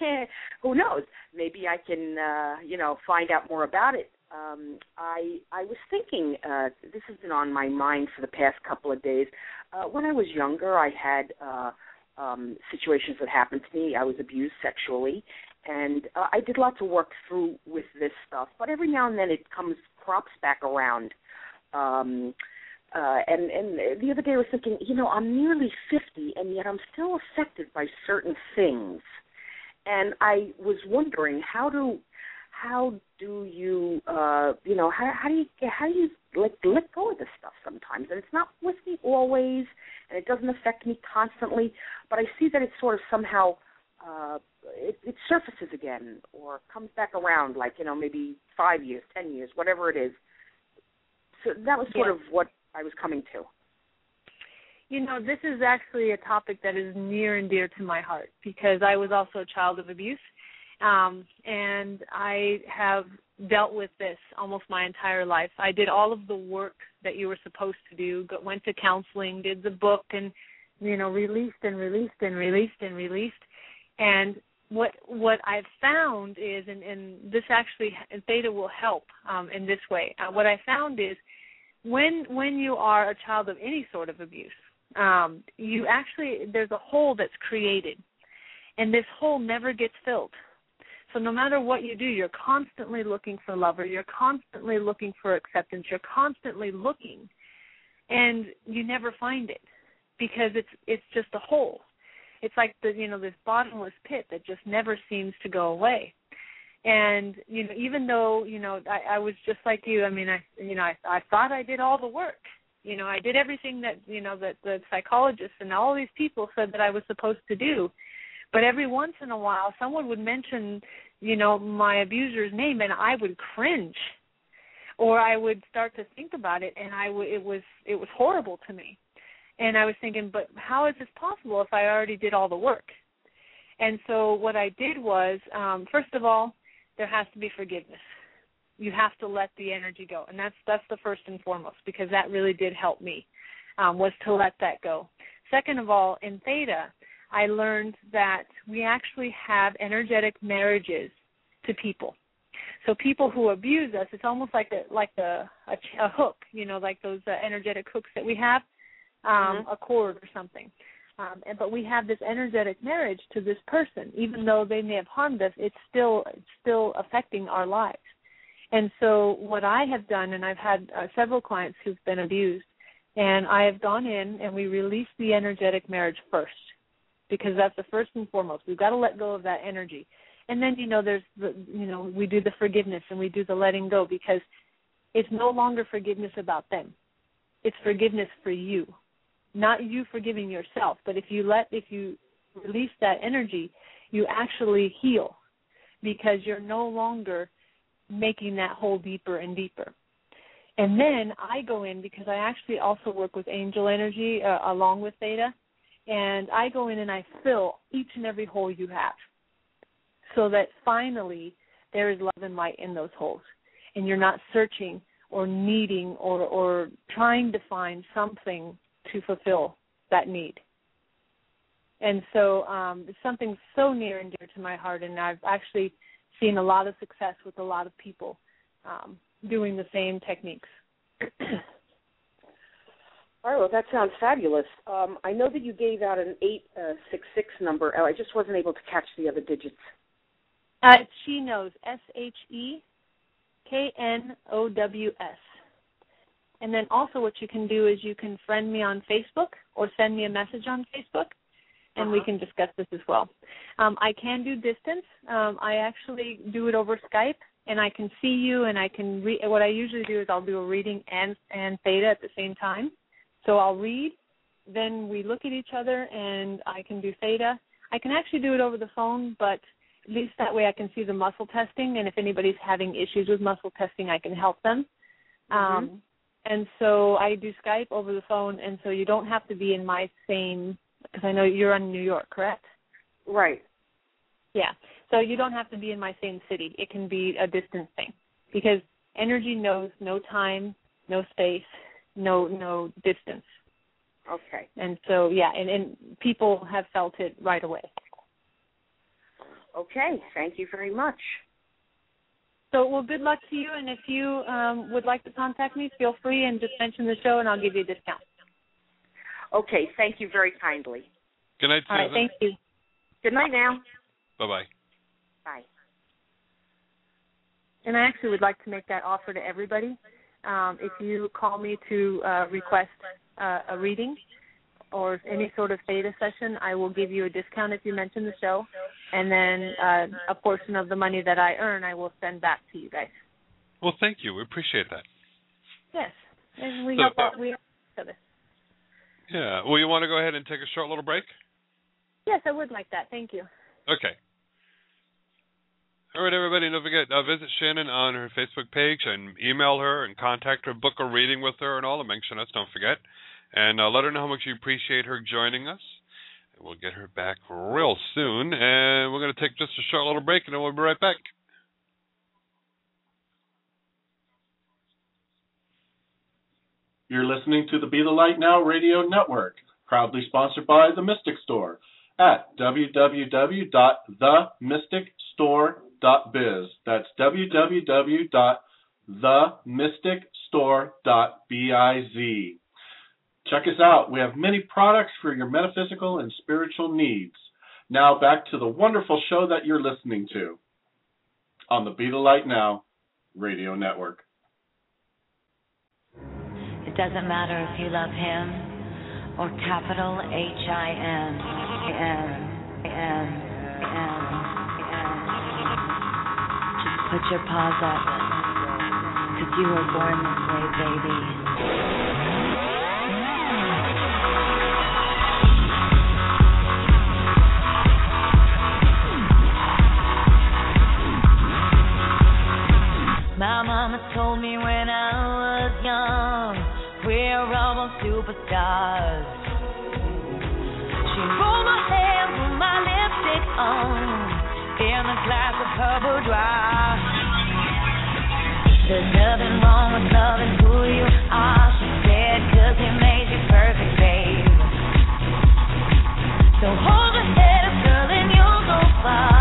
who knows? Maybe I can, uh, you know, find out more about it. Um, I I was thinking uh, this has been on my mind for the past couple of days. Uh, when I was younger, I had uh, um, situations that happened to me. I was abused sexually, and uh, I did lots of work through with this stuff. But every now and then, it comes crops back around. Um, uh, and and the other day I was thinking, you know, I'm nearly 50, and yet I'm still affected by certain things. And I was wondering how do how do you uh you know how how do you how do you let let go of this stuff sometimes? And it's not with me always and it doesn't affect me constantly but i see that it sort of somehow uh it, it surfaces again or comes back around like you know maybe five years ten years whatever it is. So that was sort yeah. of what i was coming to. You know this is actually a topic that is near and dear to my heart because i was also a child of abuse um, and I have dealt with this almost my entire life. I did all of the work that you were supposed to do. Went to counseling, did the book, and you know released and released and released and released. And what what I've found is, and, and this actually theta will help um, in this way. Uh, what I found is when when you are a child of any sort of abuse, um, you actually there's a hole that's created, and this hole never gets filled so no matter what you do, you're constantly looking for love or you're constantly looking for acceptance. You're constantly looking and you never find it because it's it's just a hole. It's like the you know this bottomless pit that just never seems to go away. And you know even though you know I, I was just like you. I mean I you know I I thought I did all the work. You know I did everything that you know that the psychologists and all these people said that I was supposed to do. But every once in a while, someone would mention you know, my abuser's name and I would cringe or I would start to think about it and I w- it was it was horrible to me. And I was thinking, but how is this possible if I already did all the work? And so what I did was, um, first of all, there has to be forgiveness. You have to let the energy go, and that's that's the first and foremost because that really did help me, um, was to let that go. Second of all, in theta, I learned that we actually have energetic marriages to people. So people who abuse us, it's almost like a like a a, a hook, you know, like those uh, energetic hooks that we have, um, mm-hmm. a cord or something. Um, and, but we have this energetic marriage to this person, even though they may have harmed us. It's still it's still affecting our lives. And so what I have done, and I've had uh, several clients who've been abused, and I have gone in and we release the energetic marriage first because that's the first and foremost. We've got to let go of that energy. And then you know there's the you know we do the forgiveness and we do the letting go because it's no longer forgiveness about them. It's forgiveness for you. Not you forgiving yourself, but if you let if you release that energy, you actually heal because you're no longer making that hole deeper and deeper. And then I go in because I actually also work with angel energy uh, along with theta and I go in and I fill each and every hole you have so that finally there is love and light in those holes. And you're not searching or needing or or trying to find something to fulfill that need. And so um it's something so near and dear to my heart and i've actually seen a lot of success with a lot of people um doing the same techniques All right, well, that sounds fabulous. Um, I know that you gave out an 866 uh, number. Oh, I just wasn't able to catch the other digits. Uh, she knows. S H E K N O W S. And then also, what you can do is you can friend me on Facebook or send me a message on Facebook, and uh-huh. we can discuss this as well. Um, I can do distance. Um, I actually do it over Skype, and I can see you, and I can read. What I usually do is I'll do a reading and and theta at the same time. So I'll read, then we look at each other, and I can do theta. I can actually do it over the phone, but at least that way I can see the muscle testing, and if anybody's having issues with muscle testing, I can help them. Mhm. Um, and so I do Skype over the phone, and so you don't have to be in my same because I know you're in New York, correct? Right. Yeah. So you don't have to be in my same city. It can be a distance thing because energy knows no time, no space, no no distance. Okay. And so yeah, and, and people have felt it right away. Okay. Thank you very much. So well, good luck to you. And if you um, would like to contact me, feel free and just mention the show, and I'll give you a discount. Okay. Thank you very kindly. Good night, Susan. All right. Thank you. Good night now. Bye bye. Bye. And I actually would like to make that offer to everybody. Um, if you call me to uh, request uh, a reading or any sort of theta session, I will give you a discount if you mention the show, and then uh, a portion of the money that I earn, I will send back to you guys. Well, thank you. We appreciate that. Yes, and we So, help uh, out. We help each other. Yeah. Well, you want to go ahead and take a short little break? Yes, I would like that. Thank you. Okay. All right, everybody, don't forget, uh, visit Shannon on her Facebook page and email her and contact her, book a reading with her and all the mention us, don't forget. And uh, let her know how much you appreciate her joining us. We'll get her back real soon. And we're going to take just a short little break and then we'll be right back. You're listening to the Be the Light Now Radio Network, proudly sponsored by The Mystic Store at www.themysticstore.biz. That's www.themysticstore.biz. Check us out. We have many products for your metaphysical and spiritual needs. Now back to the wonderful show that you're listening to on the Be the Light Now Radio Network. It doesn't matter if you love him or capital H I N N N N. Put your paws up, cause you were born this way, baby. My mama told me when I was young, we're almost superstars. She rolled my hair, put my lipstick on, in a glass of her. There's nothing wrong with loving who you are, she said, cause he made you perfect, babe. So hold your head up, girl, and you'll go far.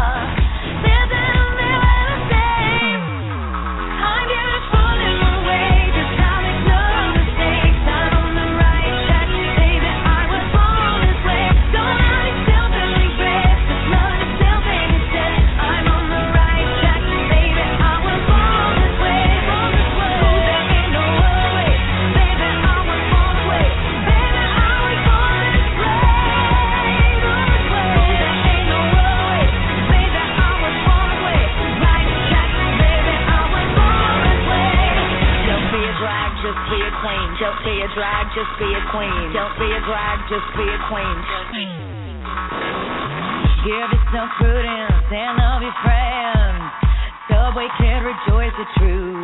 Don't be a drag, just be a queen. Don't be a drag, just be a queen. Give yourself prudence and love your friends. Subway can rejoice the truth.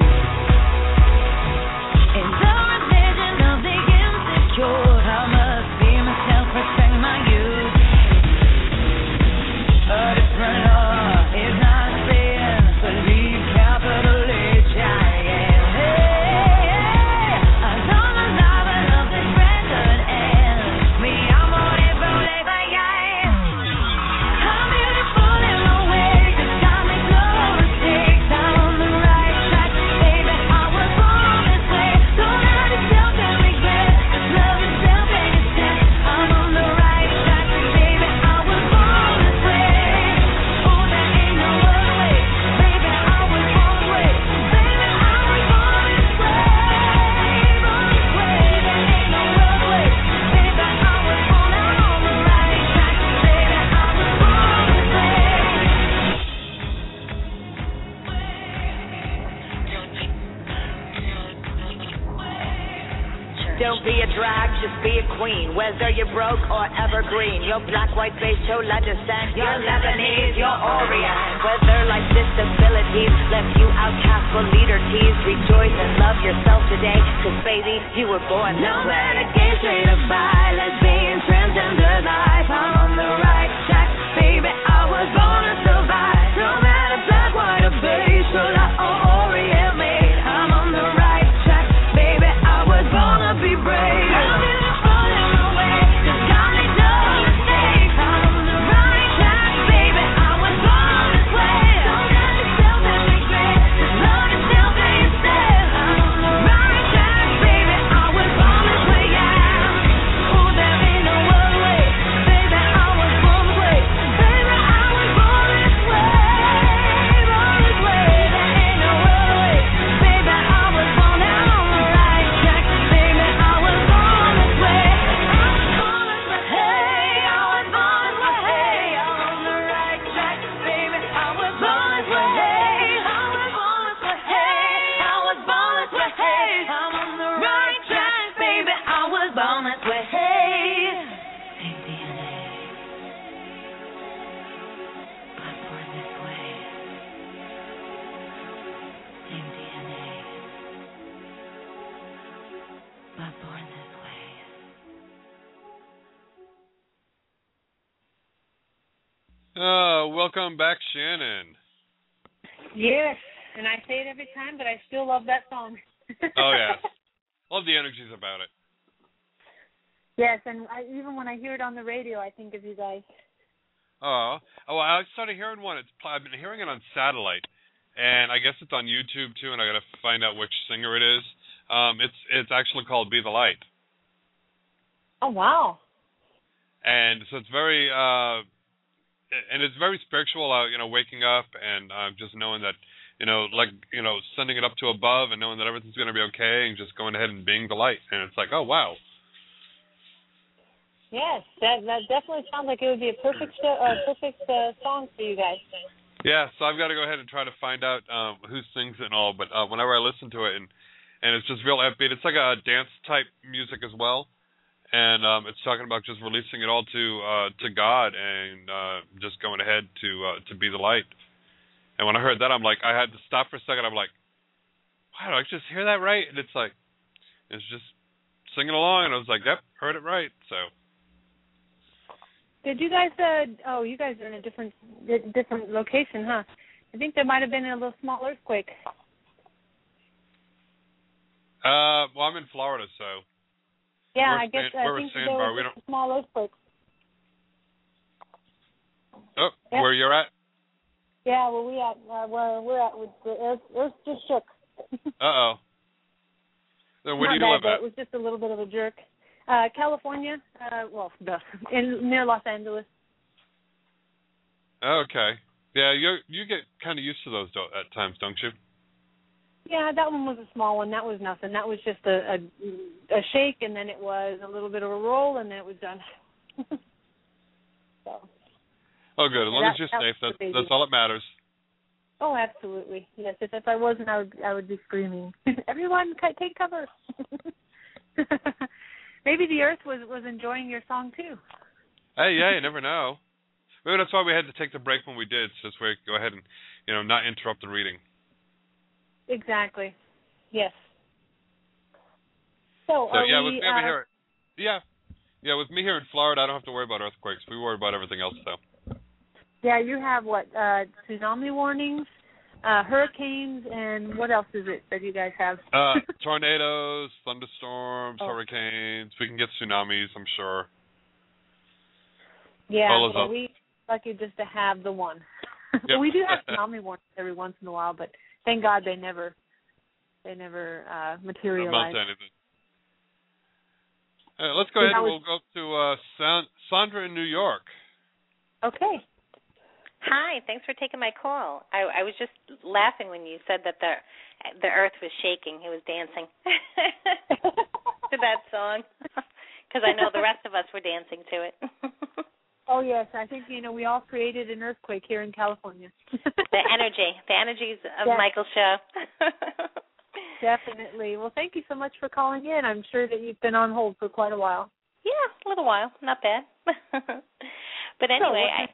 In the religion of the insecure, yes, and I, even when I hear it on the radio, I think of you guys. Oh, oh, I started hearing one. It's I've been hearing it on satellite, and I guess it's on YouTube too. And I got to find out which singer it is. Um, it's it's actually called "Be the Light," Oh wow! and so it's very uh, and it's very spiritual. Uh, you know, waking up and uh, just knowing that you know, like you know, sending it up to above and knowing that everything's going to be okay, and just going ahead and being the light. And it's like, oh wow. Yes, that that definitely sounds like it would be a perfect show, uh, perfect uh, song for you guys. Yeah, so I've got to go ahead and try to find out um, who sings it and all. But uh, whenever I listen to it, and and it's just real upbeat. It's like a dance type music as well, and um, it's talking about just releasing it all to uh, to God and uh, just going ahead to uh, to be the light. And when I heard that, I'm like, I had to stop for a second. I'm like, wow, did I just hear that right? And it's like, it's just singing along, and I was like, yep, heard it right. So. Did you guys? Uh, oh, you guys are in a different different location, huh? I think there might have been a little small earthquake. Uh, well, I'm in Florida, so Yeah, We're I guess sand- I think there sandbar. was We a don't- small earthquake. oh, Yeah. where you're at? Yeah, well, we at uh, where we're at with the earth, earth just shook. Uh oh. Then where Not do you bad, live at? It was just a little bit of a jerk. Uh, California, uh, well, duh, in near Los Angeles. Okay. Yeah, you you get kind of used to those do- at times, don't you? Yeah, that one was a small one. That was nothing. That was just a, a a shake, and then it was a little bit of a roll, and then it was done. so. Oh, good. As long That- as you're that safe, that's that's all that matters. Oh, absolutely. Yes, if, if I wasn't, I would I would be screaming. Everyone, take cover. Maybe the Earth was was enjoying your song too. Hey, yeah, you never know. Maybe that's why we had to take the break when we did, so this way we could go ahead and you know not interrupt the reading. Exactly. Yes. So, So yeah, we, with me uh, here, yeah, yeah, with me here in Florida, I don't have to worry about earthquakes. We worry about everything else though. Yeah, you have what uh tsunami warnings, uh hurricanes, and what else is it that you guys have? Uh, tornadoes, thunderstorms, Oh. hurricanes. We can get tsunamis, I'm sure. yeah, well, we lucky just to have the one. Yep. we do have tsunami warnings every once in a while, but thank God they never they never uh materialize. Uh, let's go ahead and we'll go to uh, San- Sandra in New York. Okay. Hi, thanks for taking my call. I, I was just laughing when you said that the the earth was shaking. It was dancing to that song because I know the rest of us were dancing to it. Oh yes, I think you know we all created an earthquake here in California. the energy, the energies of Yes. Michael's show. Definitely. Well, thank you so much for calling in. I'm sure that you've been on hold for quite a while. Yeah, a little while. Not bad. but anyway, I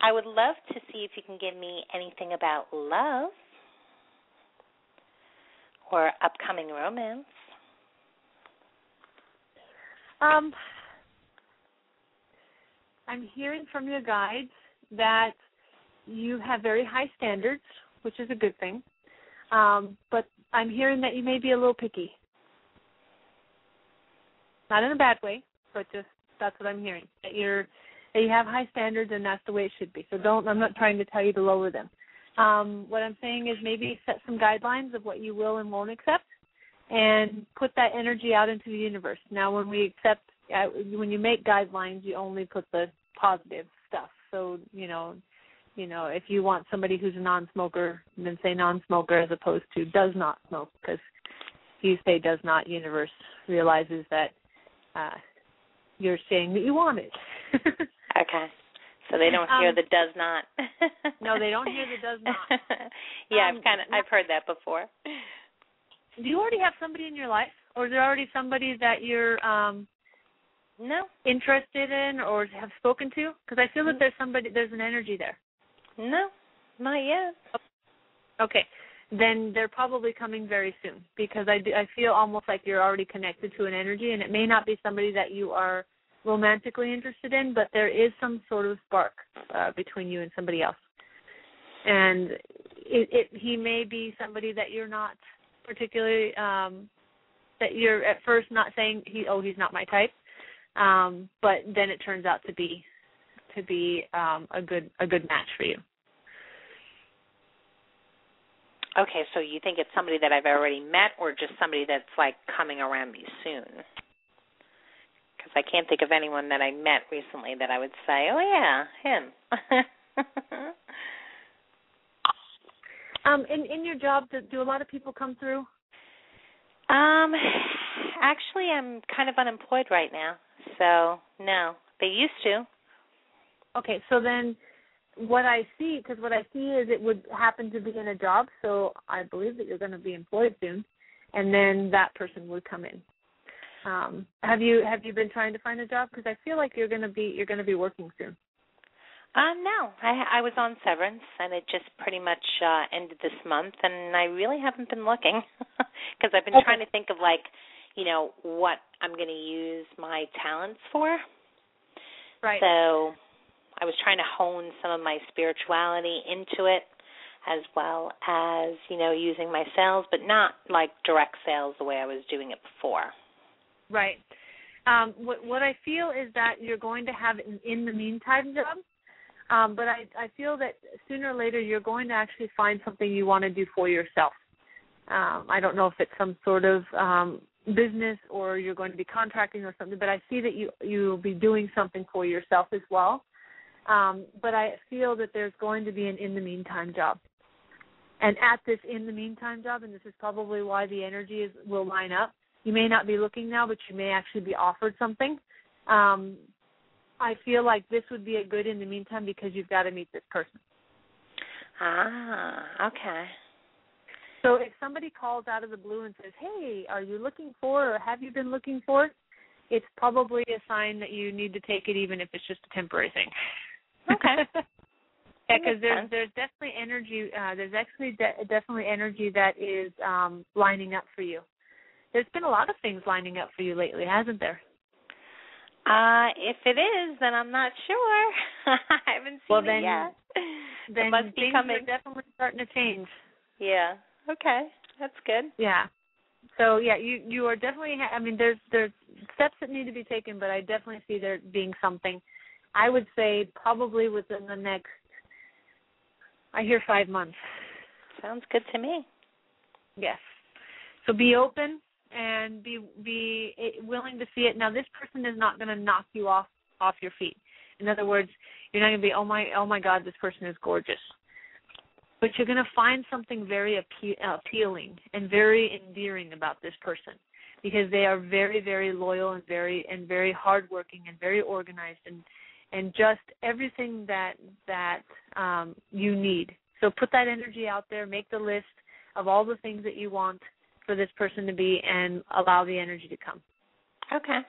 I would love to see if you can give me anything about love or upcoming romance. Um, I'm hearing from your guides that you have very high standards, which is a good thing. Um, but I'm hearing that you may be a little picky. Not in a bad way, but just that's what I'm hearing. That you're you have high standards and that's the way it should be. So don't I'm not trying to tell you to lower them. Um, what I'm saying is maybe set some guidelines of what you will and won't accept and put that energy out into the universe. Now when we accept uh, when you make guidelines you only put the positive stuff. So, you know, you know, if you want somebody who's a non-smoker, then say non-smoker as opposed to does not smoke because you say does not, universe realizes that uh you're saying that you want it. Okay. So they don't hear Um, the does not. no, they don't hear the does not. yeah, Um, I've kind of I've heard that before. Do you already have somebody in your life, or is there already somebody that you're um no interested in or have spoken to? Because I feel that there's somebody, there's an energy there. No, not yet. Okay, then they're probably coming very soon because I do, I feel almost like you're already connected to an energy, and it may not be somebody that you are romantically interested in, but there is some sort of spark uh, between you and somebody else, and it, it he may be somebody that you're not particularly um that you're at first not saying he oh he's not my type. Um but then it turns out to be to be um a good a good match for you. Okay, so you think it's somebody that I've already met, or just somebody that's like coming around me soon? Because I can't think of anyone that I met recently that I would say, "Oh yeah, him." um in in your job do, do a lot of people come through Um, actually, I'm kind of unemployed right now, so no. They used to. okay so then what i see because what i see is it would happen to be in a job so i believe that you're going to be employed soon and then that person would come in um have you have you been trying to find a job because i feel like you're going to be you're going to be working soon Um, no, I I was on severance, and it just pretty much uh ended this month, and I really haven't been looking because I've been Okay. trying to think of like, you know, what I'm going to use my talents for. right So I was trying to hone some of my spirituality into it as well as, you know, using my sales, but not like direct sales the way I was doing it before. Right. Um, what what I feel is that you're going to have an in the meantime job, um, but I I feel that sooner or later you're going to actually find something you want to do for yourself. Um, I don't know if it's some sort of um, business or you're going to be contracting or something, but I see that you you'll be doing something for yourself as well. Um, but I feel that there's going to be an in the meantime job. And at this in the meantime job, and this is probably why the energy is will line up. You may not be looking now, but you may actually be offered something. Um, I feel like this would be a good in the meantime because you've got to meet this person. Ah, okay. So if somebody calls out of the blue and says, "Hey, are you looking for, or have you been looking for?" It's probably a sign that you need to take it, even if it's just a temporary thing. Okay. yeah, because there's sense. there's definitely energy. Uh, there's actually de- definitely energy that is um, lining up for you. There's been a lot of things lining up for you lately, hasn't there? Uh, if it is, then I'm not sure. I haven't seen Well, it then- yet. Then it must be things coming. are definitely starting to change. Yeah. Okay. That's good. Yeah. So yeah, you you are definitely. Ha- I mean, there's there's steps that need to be taken, but I definitely see there being something. I would say probably within the next. I hear five months. Sounds good to me. Yes. So be open and be be willing to see it. Now, this person is not going to knock you off off your feet. In other words, you're not going to be oh my oh my god, this person is gorgeous. But you're going to find something very appe- appealing and very endearing about this person because they are very very loyal and very and very hardworking and very organized and and just everything that that um you need. So put that energy out there, make the list of all the things that you want for this person to be and allow the energy to come. Okay.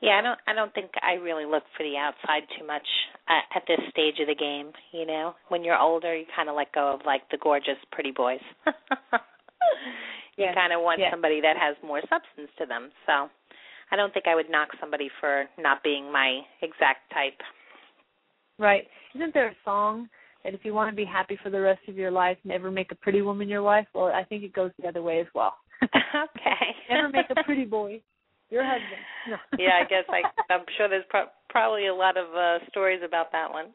Yeah, I don't. I don't think I really look for the outside too much uh, at this stage of the game. You know, when you're older, you kind of let go of like the gorgeous, pretty boys. you Yeah. kind of want Yeah. somebody that has more substance to them. So, I don't think I would knock somebody for not being my exact type. Right. Isn't there a song that if you want to be happy for the rest of your life, never make a pretty woman your wife? Well, I think it goes the other way as well. okay. never make a pretty boy your husband. No. yeah, I guess I. I'm sure there's pro- probably a lot of uh stories about that one.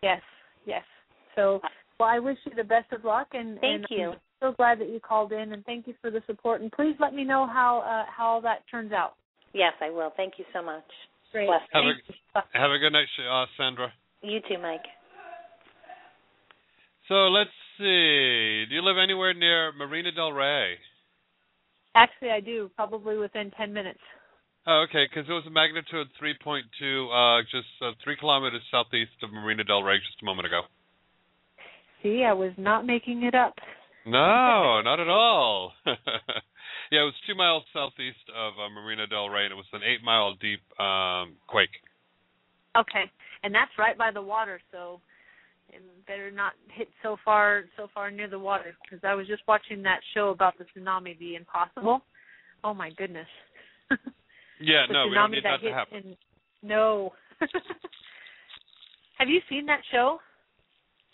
Yes, yes. So, well, I wish you the best of luck, and Thank and you. I'm so glad that you called in, and thank you for the support. And please let me know how uh, how that turns out. Yes, I will. Thank you so much. Great. Bless Have you. a have a good night, Sh- uh, Sandra. You too, Mike. So let's see. Do you live anywhere near Marina Del Rey? Actually, I do. Probably within ten minutes. Oh, okay, because it was a magnitude 3.2, uh, just uh, three kilometers southeast of Marina Del Rey just a moment ago. See, I was not making it up. No, not at all. yeah, it was two miles southeast of uh, Marina Del Rey, and it was an eight mile deep um, quake. Okay, and that's right by the water, so it better not hit so far so far near the water because I was just watching that show about the tsunami, the impossible. Oh my goodness. Yeah, the no, we don't need that hit to happen. In, no. Have you seen that show?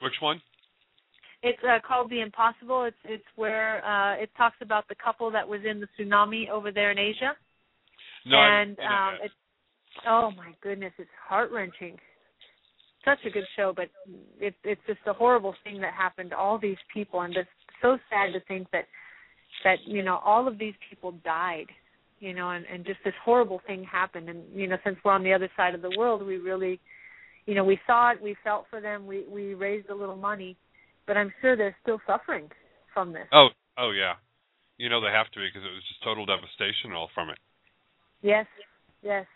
Which one? It's uh, called The Impossible. It's it's where uh it talks about the couple that was in the tsunami over there in Asia. No, and um it's oh my goodness, it's heart wrenching. Such a good show, but it's it's just a horrible thing that happened to all these people and it's so sad to think that that, you know, all of these people died, you know, and, and just this horrible thing happened and you know, since we're on the other side of the world we really you know, we saw it, we felt for them, we we raised a little money, but I'm sure they're still suffering from this. Oh, oh yeah. You know they have to be because it was just total devastation all from it. Yes, yes.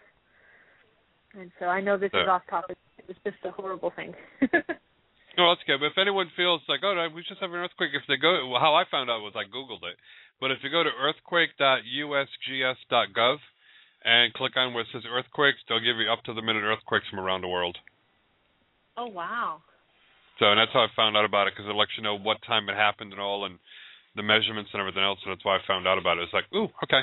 And so I know this is off topic. It was just a horrible thing. No, that's good. But if anyone feels like, oh, we just have an earthquake, if they go, well, how I found out was I googled it. But if you go to earthquake.usgs.gov and click on where it says earthquakes, they'll give you up to the minute earthquakes from around the world. oh wow. So, and that's how I found out about it because it lets you know what time it happened and all, and the measurements and everything else. And that's why I found out about it. It's like, ooh, okay.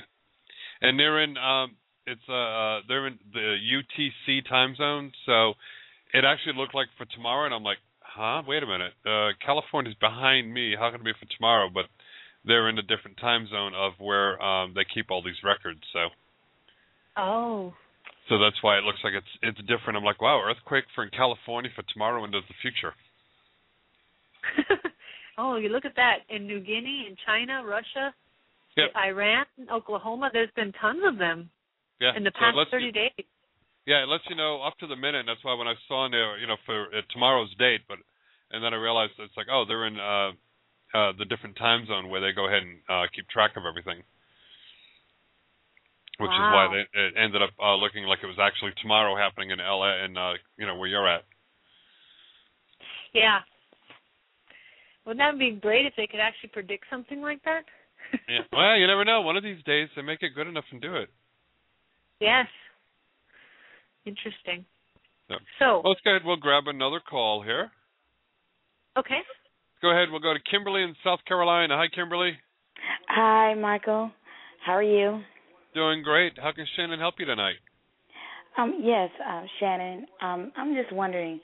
And they're in, um, it's uh, uh, they're in the UTC time zone, so it actually looked like for tomorrow, and I'm like, huh? Wait a minute. Uh, California's behind me. How can it be for tomorrow? But they're in a different time zone of where um, they keep all these records. So, Oh. so that's why it looks like it's it's different. I'm like, wow, earthquake for in California for tomorrow into the future. oh, you look at that in New Guinea, in China, Russia, Yep. Iran, Oklahoma. There's been tons of them Yeah. in the past lets 30 days. Yeah, it lets you know up to the minute. And that's why when I saw in there, you know, for uh, tomorrow's date, but and then I realized it's like, oh, they're in uh, uh, the different time zone where they go ahead and uh, keep track of everything. Which is why they, it ended up uh, looking like it was actually tomorrow happening in LA and uh, you know where you're at. Yeah. Wouldn't that be great if they could actually predict something like that? Yeah. well, you never know. One of these days they make it good enough and do it. Yes. Interesting. So, So, well, let's go ahead. We'll grab another call here. okay. Go ahead. We'll go to Kimberly in South Carolina. Hi, Kimberly. Hi, Michael. How are you? Doing great. How can Shannon help you tonight? Um, yes, uh, Shannon. Um, I'm just wondering,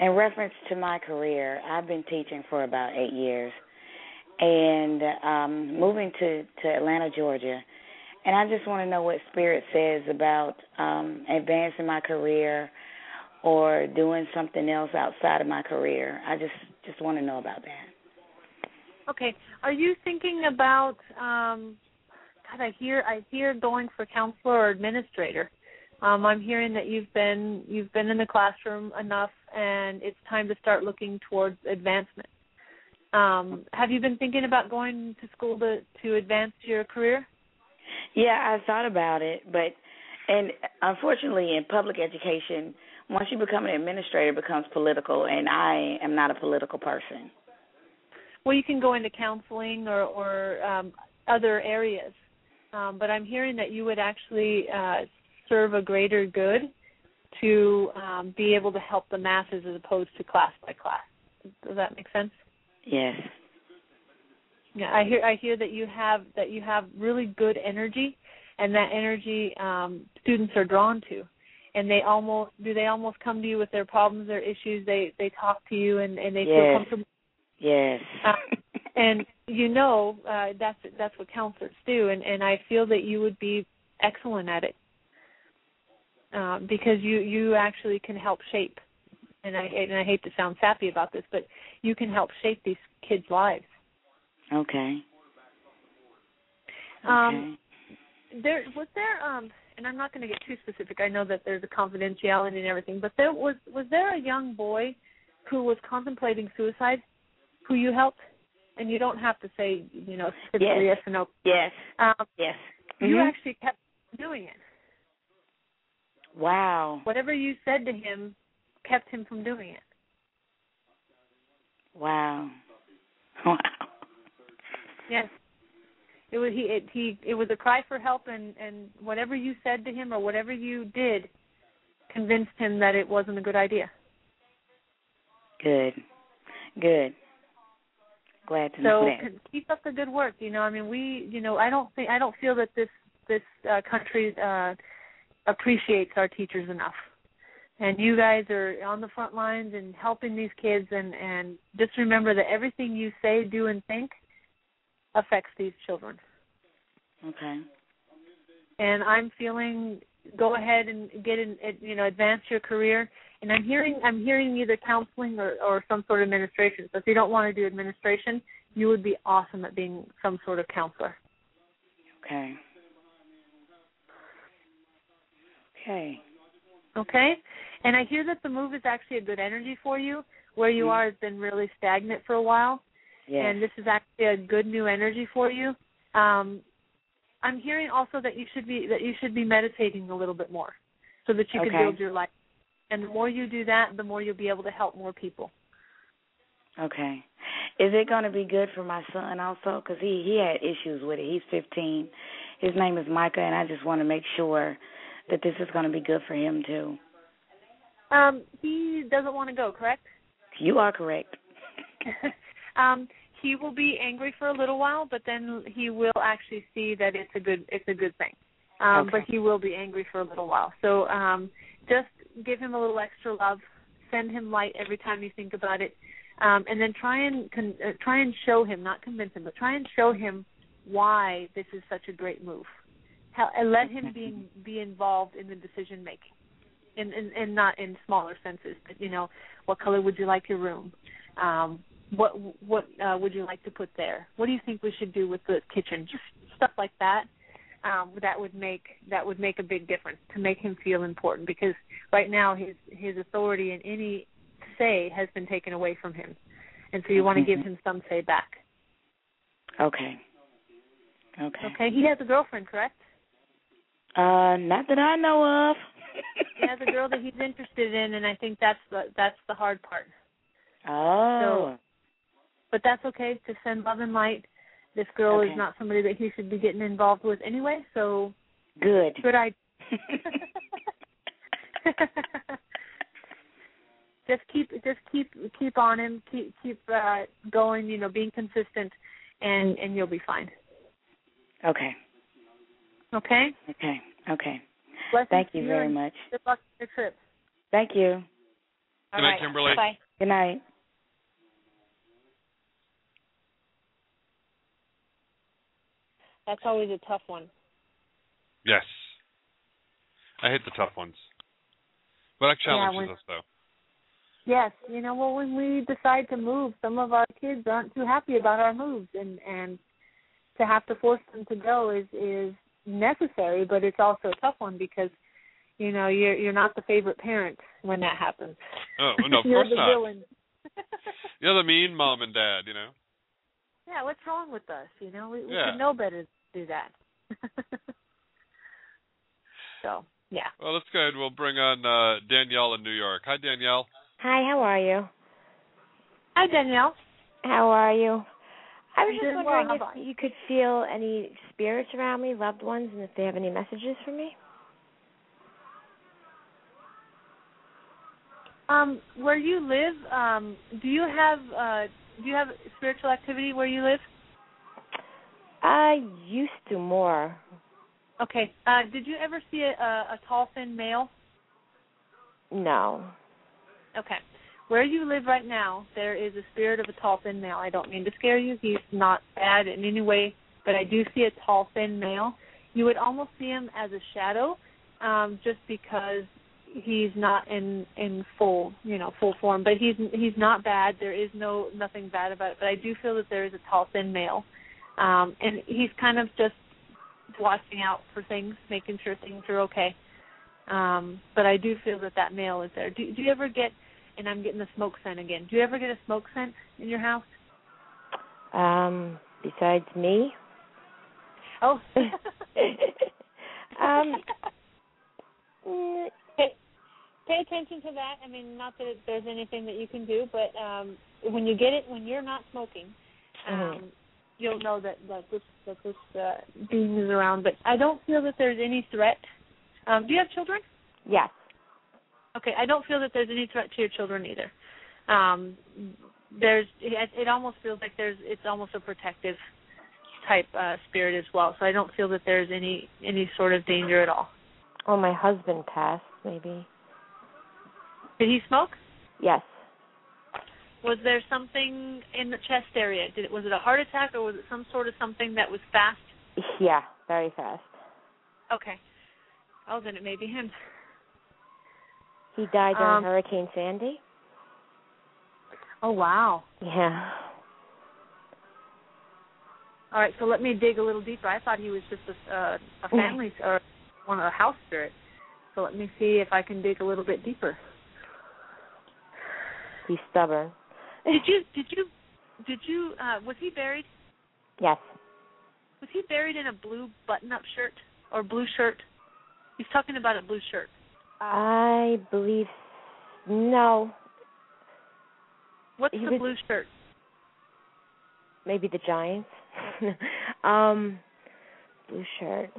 in reference to my career, I've been teaching for about eight years, and um, moving to to Atlanta, Georgia, and I just want to know what Spirit says about um, advancing my career or doing something else outside of my career. I just just want to know about that. Okay. Are you thinking about um God, I hear I hear going for counselor or administrator. Um I'm hearing that you've been you've been in the classroom enough and it's time to start looking towards advancement. Um have you been thinking about going to school to to advance your career? Yeah, I thought about it, but and unfortunately, in public education, once you become an administrator, it becomes political, and I am not a political person. well, you can go into counseling or or um, other areas. Um, but I'm hearing that you would actually uh, serve a greater good to um, be able to help the masses as opposed to class by class. Does that make sense? Yes. Yeah, I hear I hear that you have that you have really good energy, and that energy um, students are drawn to, and they almost do they almost come to you with their problems, their issues. They they talk to you and and they feel comfortable. Yes. Uh, and you know uh, that's that's what counselors do, and and I feel that you would be excellent at it um, because you you actually can help shape. And I and I hate to sound sappy about this, but you can help shape these kids' lives. Okay. Um, there was there um, and I'm not going to get too specific. I know that there's a confidentiality and everything, but there was was there a young boy who was contemplating suicide, who you helped, and you don't have to say you know Yes. yes or no. Yes. Um, Yes. You Mhm. actually kept doing it. Wow. Whatever you said to him kept him from doing it. Wow. Wow. Yes. It was he it he it was a cry for help and and whatever you said to him or whatever you did convinced him that it wasn't a good idea. Good. Good. Glad to So know that. con- keep up the good work. You know, I mean, we, you know, I don't think I don't feel that this this uh, country uh, appreciates our teachers enough. And you guys are on the front lines and helping these kids. And and just remember that everything you say, do, and think affects these children. Okay. And I'm feeling go ahead and get in, you know, advance your career. And I'm hearing I'm hearing either counseling or or some sort of administration. So if you don't want to do administration, you would be awesome at being some sort of counselor. Okay. Okay. Okay? And I hear that the move is actually a good energy for you. Where you mm-hmm. are has been really stagnant for a while. Yes. And this is actually a good new energy for you. Um I'm hearing also that you should be that you should be meditating a little bit more so that you can build your life. And the more you do that, the more you'll be able to help more people. Okay. Is it going to be good for my son also? Because he he had issues with it. He's 15. His name is Micah, and I just want to make sure that this is going to be good for him too. Um he doesn't want to go, correct? You are correct. um he will be angry for a little while, but then he will actually see that it's a good it's a good thing. Um Okay. but he will be angry for a little while. So um just give him a little extra love. Send him light every time you think about it. Um and then try and con- uh, try and show him, not convince him, but try and show him why this is such a great move. How, and let him be be involved in the decision making. In, in in not in smaller senses, but you know, what color would you like your room? Um what what uh, would you like to put there? What do you think we should do with the kitchen? Just stuff like that. Um, that would make that would make a big difference to make him feel important because right now his his authority and any say has been taken away from him, and so you want to give him some say back. Okay. Okay. Okay, he has a girlfriend, correct? Uh, not that I know of. He has a girl that he's interested in, and I think that's the that's the hard part. Oh. But that's okay. To send love and light. This girl Okay. is not somebody that he should be getting involved with anyway. So Good. good idea. just keep just keep keep on him. Keep keep uh, going. You know, being consistent, and and you'll be fine. Okay. Okay. Okay. Okay. Blessings Thank to you very much. Good luck with your trip. Thank you. All Good night, right. Kimberly. Bye. Good night. That's always a tough one. Yes. I hate the tough ones. But it challenges when- us though. Yes, you know, well, when we decide to move, some of our kids aren't too happy about our moves, and and to have to force them to go is is necessary, but it's also a tough one because you know you're you're not the favorite parent when that happens. Oh no, of course not. villain. You're the mean mom and dad, you know. Yeah, what's wrong with us? You know, we, we Yeah. should know better to do that. so yeah. Well, let's go ahead. We'll bring on uh, Danielle in New York. Hi, Danielle. Hi, how are you? Hi, Danielle. How are you? I was just doing well. wondering if you? you could feel any spirits around me, loved ones, and if they have any messages for me. Um, where you live, um, do you have uh do you have spiritual activity where you live? I used to more. Okay. Uh did you ever see a a, a tall thin male? No. Okay. Where you live right now, there is a spirit of a tall thin male. I don't mean to scare you. He's not bad in any way, but I do see a tall thin male. You would almost see him as a shadow, um, just because he's not in in full you know full form but he's he's not bad. There is no nothing bad about it but i do feel that there is a tall thin male. Um and he's kind of just watching out for things making sure things are okay. Um but i do feel that that male is there. Do, do you ever get and i'm getting the smoke scent again do you ever get a smoke scent in your house? Um, besides me. oh attention to that. I mean, not that there's anything that you can do, but um when you get it, when you're not smoking, um, Mhm. you'll know that that this that this uh, being is around. But I don't feel that there's any threat. Um, do you have children? Yes. Okay, I don't feel that there's any threat to your children either. Um, there's it, it almost feels like there's it's almost a protective type uh, spirit as well. So I don't feel that there's any any sort of danger at all. Oh, my husband passed, maybe. Did he smoke? Yes. Was there something in the chest area? Did it was it a heart attack or was it some sort of something that was fast? Yeah, very fast. Okay. Oh, then it may be him. He died during Um, Hurricane Sandy. Oh wow. Yeah. All right, so let me dig a little deeper. I thought he was just a uh, a family or one of the house spirits. So let me see if I can dig a little bit deeper. He's stubborn. Did you did you did you uh was he buried Yes. was he buried in a blue button up shirt or blue shirt? He's talking about a blue shirt. I believe no. What's He the was- blue shirt? Maybe the Giants. um blue shirt.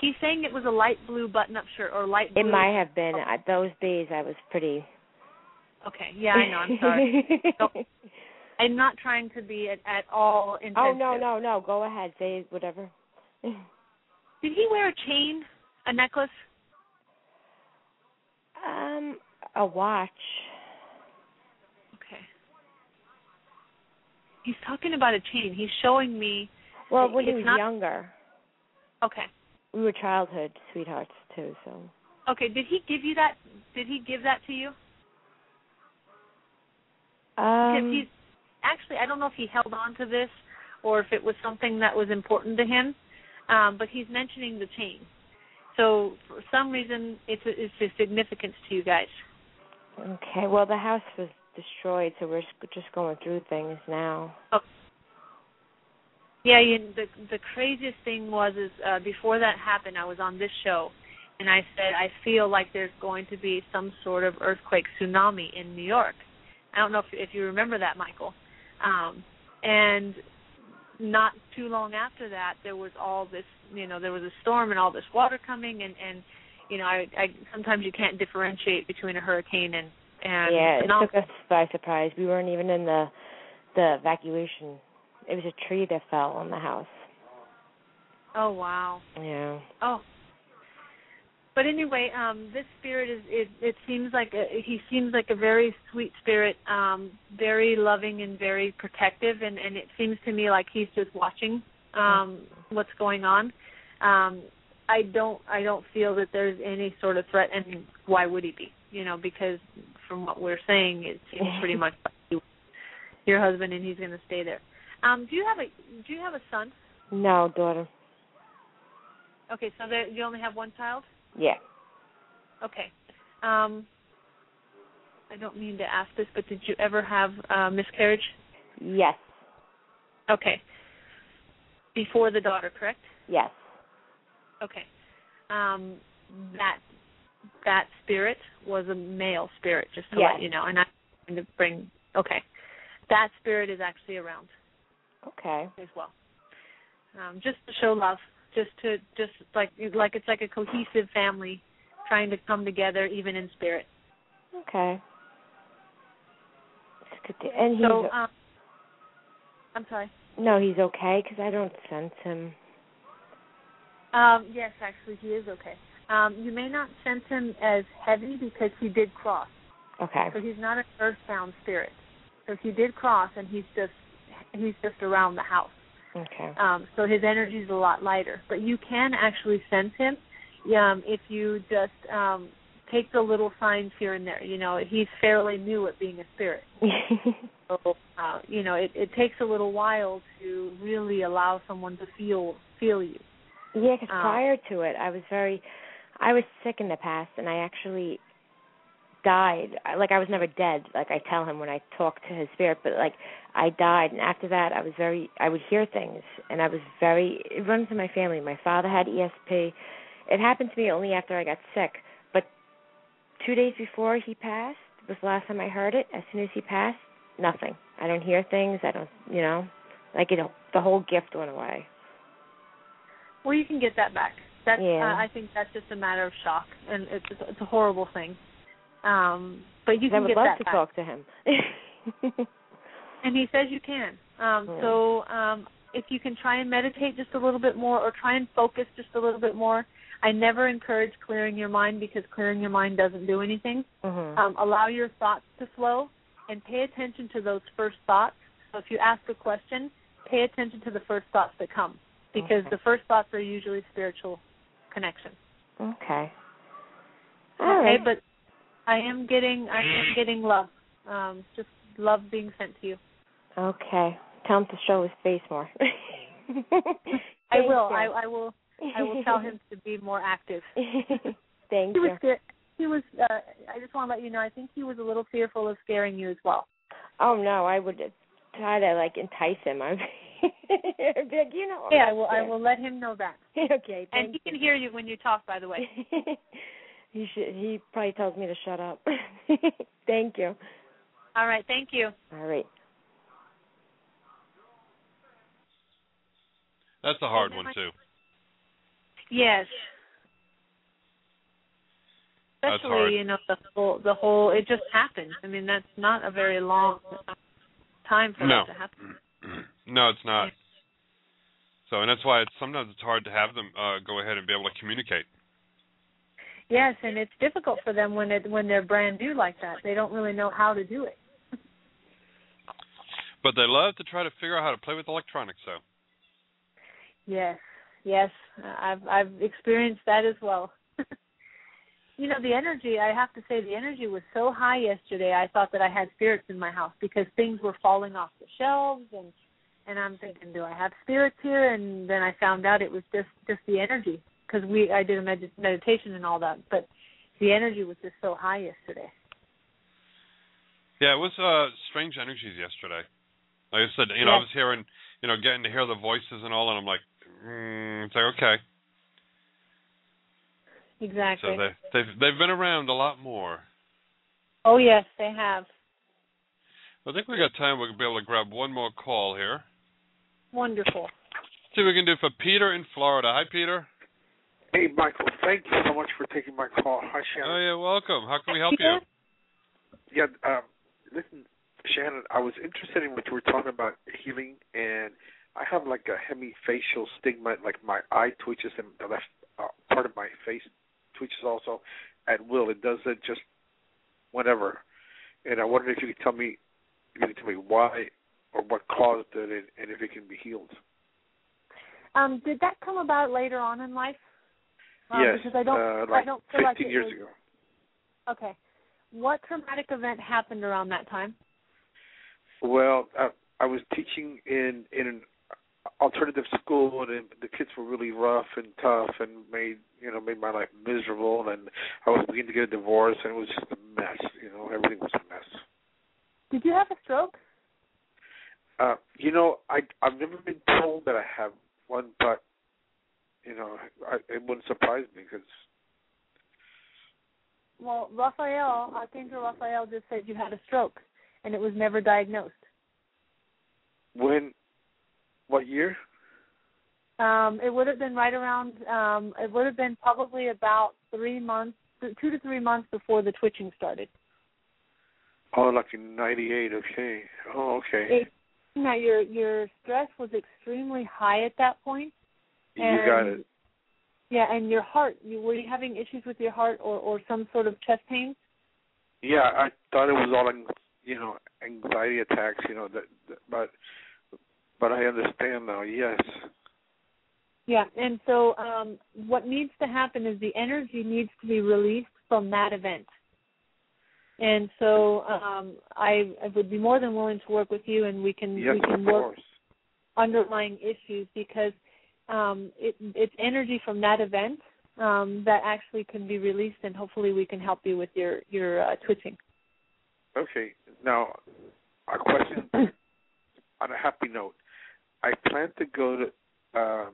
He's saying it was a light blue button up shirt or light blue. It might have been uh, those days I was pretty Okay, yeah, I know. I'm sorry. Don't- I'm not trying to be at, at all intensive. Oh no, no, no. Go ahead, say whatever. Did he wear a chain, a necklace? Um a watch. Okay. He's talking about a chain. He's showing me. Well, when he was not- younger. Okay. We were childhood sweethearts too, so Okay. Did he give you that? Did he give that to you? Because um he's actually, I don't know if he held on to this or if it was something that was important to him, um, but he's mentioning the chain. So for some reason, it's a, it's a significance to you guys. Okay. Well, the house was destroyed, so we're just- just going through things now. Yeah, you, the the craziest thing was is uh, before that happened, I was on this show, and I said I feel like there's going to be some sort of earthquake tsunami in New York. I don't know if if you remember that, Michael. Um, and not too long after that, there was all this, you know, there was a storm and all this water coming, and and you know, I, I sometimes you can't differentiate between a hurricane and and yeah, it tsunami. took us by surprise. We weren't even in the the evacuation. It was a tree that fell on the house. Oh wow. Yeah. Oh. But anyway, um, this spirit is it. It seems like a, he seems like a very sweet spirit, um, very loving and very protective, and and it seems to me like he's just watching um, what's going on. Um, I don't I don't feel that there's any sort of threat, and why would he be? You know, because from what we're saying, it seems pretty much like your husband, and he's going to stay there. Um, do you have a Do you have a son? No, daughter. Okay, so there, you only have one child. Yeah. Okay. Um, I don't mean to ask this, but did you ever have uh, miscarriage? Yes. Okay. Before the daughter, correct? Yes. Okay. Um, that that spirit was a male spirit, just to Yes. let you know. And I'm going to bring. Okay. That spirit is actually around. Okay. as well. Um, just to show love, just to just like like it's like a cohesive family trying to come together even in spirit. Okay. It's good to, and he's So um, I'm sorry. no, he's okay because I don't sense him. Um, yes, actually, he is okay. Um, you may not sense him as heavy because he did cross. Okay. So he's not an earthbound spirit. So he did cross, and he's just he's just around the house. Okay. Um, so his energy is a lot lighter. But you can actually sense him um, if you just um, take the little signs here and there. You know, he's fairly new at being a spirit. so uh, you know, it, it takes a little while to really allow someone to feel feel you. Yeah, because Um, prior to it, I was very, I was sick in the past, and I actually died. Like I was never dead. Like I tell him when I talk to his spirit, but like I died, and after that, I was very. I would hear things, and I was very. It runs in my family. My father had ESP. It happened to me only after I got sick, but two days before he passed was the last time I heard it. As soon as he passed, nothing. I don't hear things. I don't. You know, like it. The whole gift went away. Well, you can get that back. That's Yeah. uh, I think that's just a matter of shock, and it's it's a horrible thing. Um, but you can I would love to back. talk to him. And he says you can. Um, Yeah. So um, if you can try and meditate just a little bit more, or try and focus just a little bit more. I never encourage clearing your mind because clearing your mind doesn't do anything. Mhm. Um, allow your thoughts to flow and pay attention to those first thoughts. So if you ask a question, pay attention to the first thoughts that come because Okay. the first thoughts are usually spiritual connection. Okay. All okay, right. but I am getting I am getting love. Um, just love being sent to you. Okay. Tell him to show his face more. I will. you. I, I will. I will tell him to be more active. Thank he was you. scared. He was. Uh, I just want to let you know. I think he was a little fearful of scaring you as well. Oh no, I would try to like entice him. I'm like, you know. Yeah, I will. I will let him know that. okay. And he can hear you when you talk. By the way. He should. He probably tells me to shut up. Thank you. All right. Thank you. All right. That's a hard one too. Yes. That's Especially, hard. you know, the whole the whole it just happened. I mean, that's not a very long time for No. that to happen. No, it's not. So, and that's why it's sometimes it's hard to have them uh, go ahead and be able to communicate. Yes, and it's difficult for them when it when they're brand new like that. They don't really know how to do it. But they love to try to figure out how to play with electronics. So, Yes, yes, I've I've experienced that as well. you know, the energy. I have to say, the energy was so high yesterday. I thought that I had spirits in my house because things were falling off the shelves, and and I'm thinking, do I have spirits here? And then I found out it was just just the energy because we I did a med- meditation and all that, but the energy was just so high yesterday. yeah, it was uh, strange energies yesterday. Like I said, you know, I was hearing, you know, getting to hear the voices and all, and I'm like, mm, it's like okay. Exactly. So they they've they've been around a lot more. oh yes, they have. I think we got time. We'll be able to grab one more call here. Wonderful. See what we can do for Peter in Florida. Hi, Peter. Hey, Michael, thank you so much for taking my call. Hi, Shannon. Oh, yeah, welcome. How can we help you? Yeah, um, listen, Shannon, I was interested in what you were talking about healing, and I have like a hemifacial stigma, like my eye twitches and the left uh, part of my face twitches also at will. It does it just whenever, and I wondered if you could tell me, if you could tell me why or what caused it, and, and if it can be healed. Um, did that come about later on in life? Um, yes, because I don't, uh, I like don't feel 15 like years was, ago. Okay. What traumatic event happened around that time? Well, uh, I was teaching in in an alternative school, and the kids were really rough and tough, and made you know made my life miserable. And I was beginning to get a divorce, and it was just a mess. You know, everything was a mess. Did you have a stroke? Uh, you know, I I've never been told that I have one, but you know, I, it wouldn't surprise me because Well, Raphael, Archangel Raphael just said you had a stroke, and it was never diagnosed. when What year? Um, it would have been right around. Um, it would have been probably about three months, two to three months before the twitching started. Oh, like in '98. Okay. Oh, okay. It, now your your stress was extremely high at that point. You got it. Yeah, and your heart. You were you having issues with your heart or or some sort of chest pain? Yeah, I thought it was all, you know, anxiety attacks. You know, that, that but but I understand now. Yes. Yeah, and so um, what needs to happen is the energy needs to be released from that event. And so um, I, I would be more than willing to work with you, and we can Yes, we can work course. underlying issues because um, it, it's energy from that event um, that actually can be released, and hopefully we can help you with your your uh, twitching. Okay. Now, a question on a happy note. I plan to go to uh,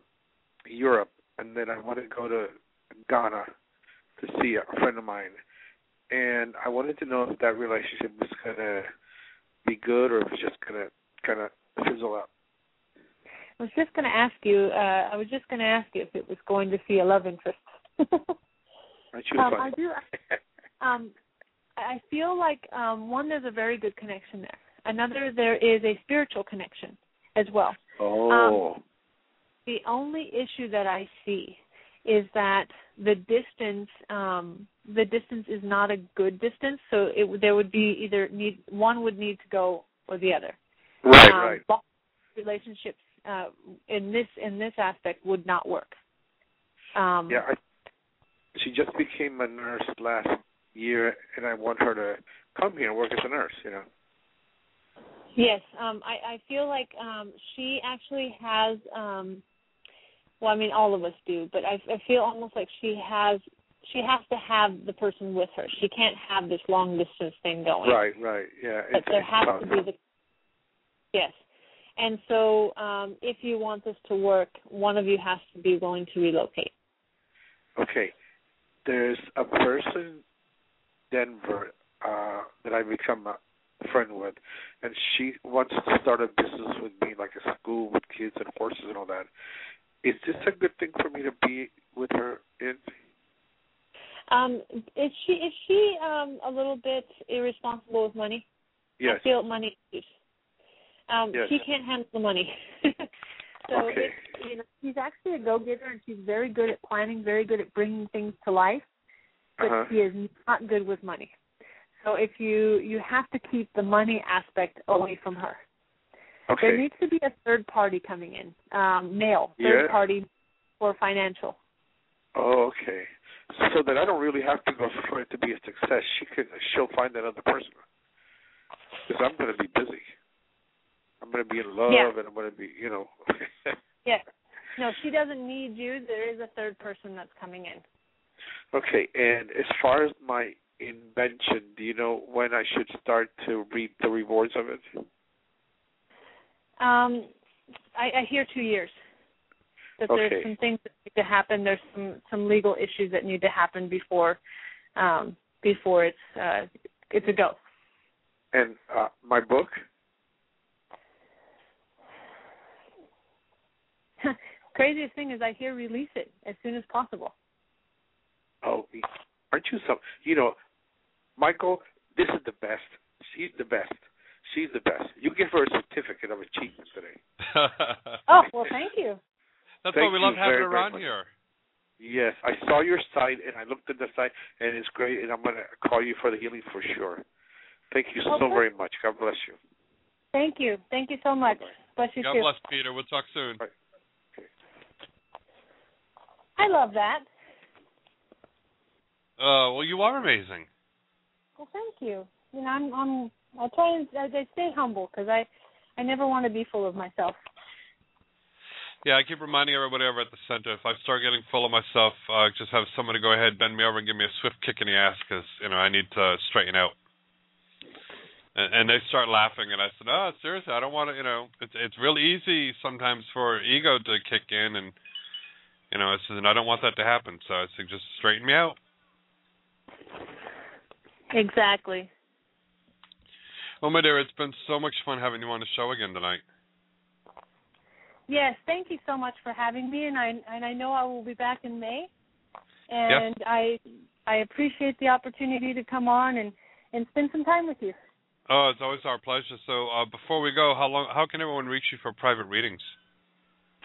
Europe, and then I want to go to Ghana to see a friend of mine. And I wanted to know if that relationship was gonna be good or if it's just gonna kind of fizzle out. I was just going to ask you. Uh, I was just going to ask you if it was going to see a love interest. Um. I do. Um, I feel like um, one, there's a very good connection there. Another, there is a spiritual connection as well. Oh. Um, the only issue that I see is that the distance, um, the distance is not a good distance. So it, there would be either need one would need to go or the other. Right, um, right. Relationships uh, in this in this aspect would not work. Um, Yeah, I, she just became a nurse last year, and I want her to come here and work as a nurse. You know. Yes, um, I, I feel like um, she actually has. Um, well, I mean, all of us do, but I, I feel almost like she has. She has to have the person with her. She can't have this long distance thing going. Right, right. Yeah. But there has tough. to be the. Yes, and so um, if you want this to work, one of you has to be willing to relocate. Okay. There's a person Denver uh that I become a friend with and she wants to start a business with me like a school with kids and horses and all that. Is this a good thing for me to be with her in? Um, is she is she um, a little bit irresponsible with money? Yes. I feel money issues. Um, Yes. She can't handle the money. so Okay. it's, you know, she's actually a go-getter, and she's very good at planning, very good at bringing things to life. But Uh-huh. she is not good with money. So if you you have to keep the money aspect away from her. Okay. There needs to be a third party coming in, um, male third Yeah. party for financial. Oh, okay. So that I don't really have to go for it to be a success. She could she'll find that other person. Because I'm going to be busy. I'm going to be in love, Yeah. and I'm going to be, you know. Yes. No, she doesn't need you. There is a third person that's coming in. Okay, and as far as my invention, do you know when I should start to reap the rewards of it? Um, I, I hear two years. That Okay. there's some things that need to happen. There's some some legal issues that need to happen before um, before it's uh, it's a go. And uh, my book? Craziest thing is I hear release it as soon as possible. Oh, aren't you some? You know, Michael, this is the best. She's the best. She's the best. You give her a certificate of achievement today. Oh well, thank you. That's Thank why we love having very, her very on much. here. Yes, I saw your site and I looked at the site and it's great. And I'm going to call you for the healing for sure. Thank you so very much. God bless you. Thank you. Thank you so much. Bless you God too. bless Peter. We'll talk soon. I love that. Uh, well, you are amazing. Well, thank you. You know, I'm I'm I try and I, stay humble because I I never want to be full of myself. Yeah, I keep reminding everybody over at the center if I start getting full of myself, uh, just have somebody go ahead, bend me over, and give me a swift kick in the ass because you know I need to straighten out. And, and they start laughing, and I said, "Oh, seriously, I don't want to. You know, it's it's real easy sometimes for ego to kick in, and you know, I said, and I don't want that to happen. So I said, just straighten me out." Exactly. Well, my dear, it's been so much fun having you on the show again tonight. Yes, thank you so much for having me, and I and I know I will be back in May, and I I appreciate the opportunity to come on and and spend some time with you. Oh, it's always our pleasure. So uh, before we go, how long? How can everyone reach you for private readings?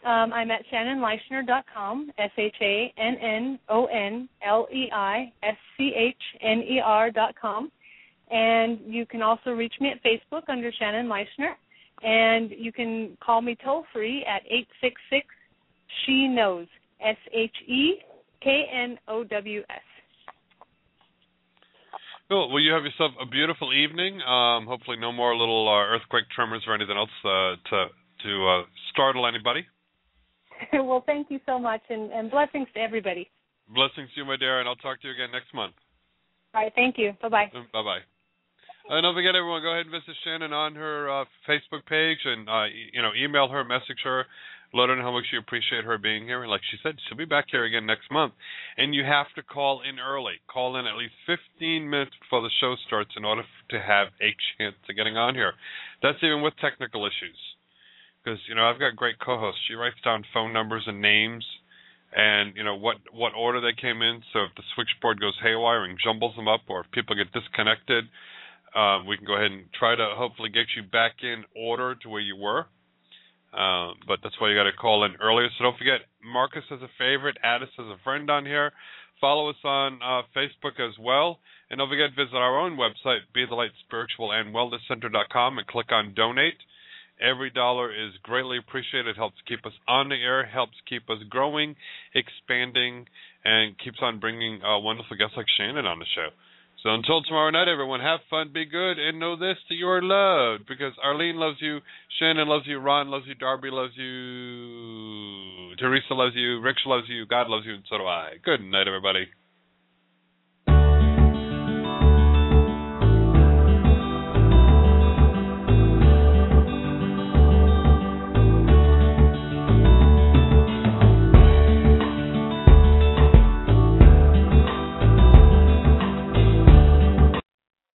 Um, I'm at shannonleischner.com, S H A N N O N L E I S C H N E R dot com, and you can also reach me at Facebook under Shannon Leischner, and you can call me toll free at eight six six She Knows S H E K N O W S. Cool. Well, you have yourself a beautiful evening. Um, hopefully, no more little uh, earthquake tremors or anything else uh, to to uh, startle anybody. well, thank you so much, and, and blessings to everybody. Blessings to you, my dear, and I'll talk to you again next month. All right, thank you. Bye bye. Bye bye. And don't forget, everyone, go ahead and visit Shannon on her uh, Facebook page, and uh, you know, email her, message her, let her know how much you appreciate her being here. And like she said, she'll be back here again next month. And you have to call in early. Call in at least 15 minutes before the show starts in order to have a chance of getting on here. That's even with technical issues, because you know I've got great co-hosts. She writes down phone numbers and names. And you know what what order they came in. So if the switchboard goes haywire and jumbles them up, or if people get disconnected, uh, we can go ahead and try to hopefully get you back in order to where you were. Uh, but that's why you got to call in earlier. So don't forget, mark us as a favorite, add us as a friend on here, follow us on uh, Facebook as well, and don't forget visit our own website, Be the Light Spiritual and Wellness Center.com, and click on Donate. Every dollar is greatly appreciated. It helps keep us on the air, helps keep us growing, expanding, and keeps on bringing uh, wonderful guests like Shannon on the show. So until tomorrow night, everyone, have fun, be good, and know this that you are loved because Arlene loves you, Shannon loves you, Ron loves you, Darby loves you, Teresa loves you, Rich loves you, God loves you, and so do I. Good night, everybody.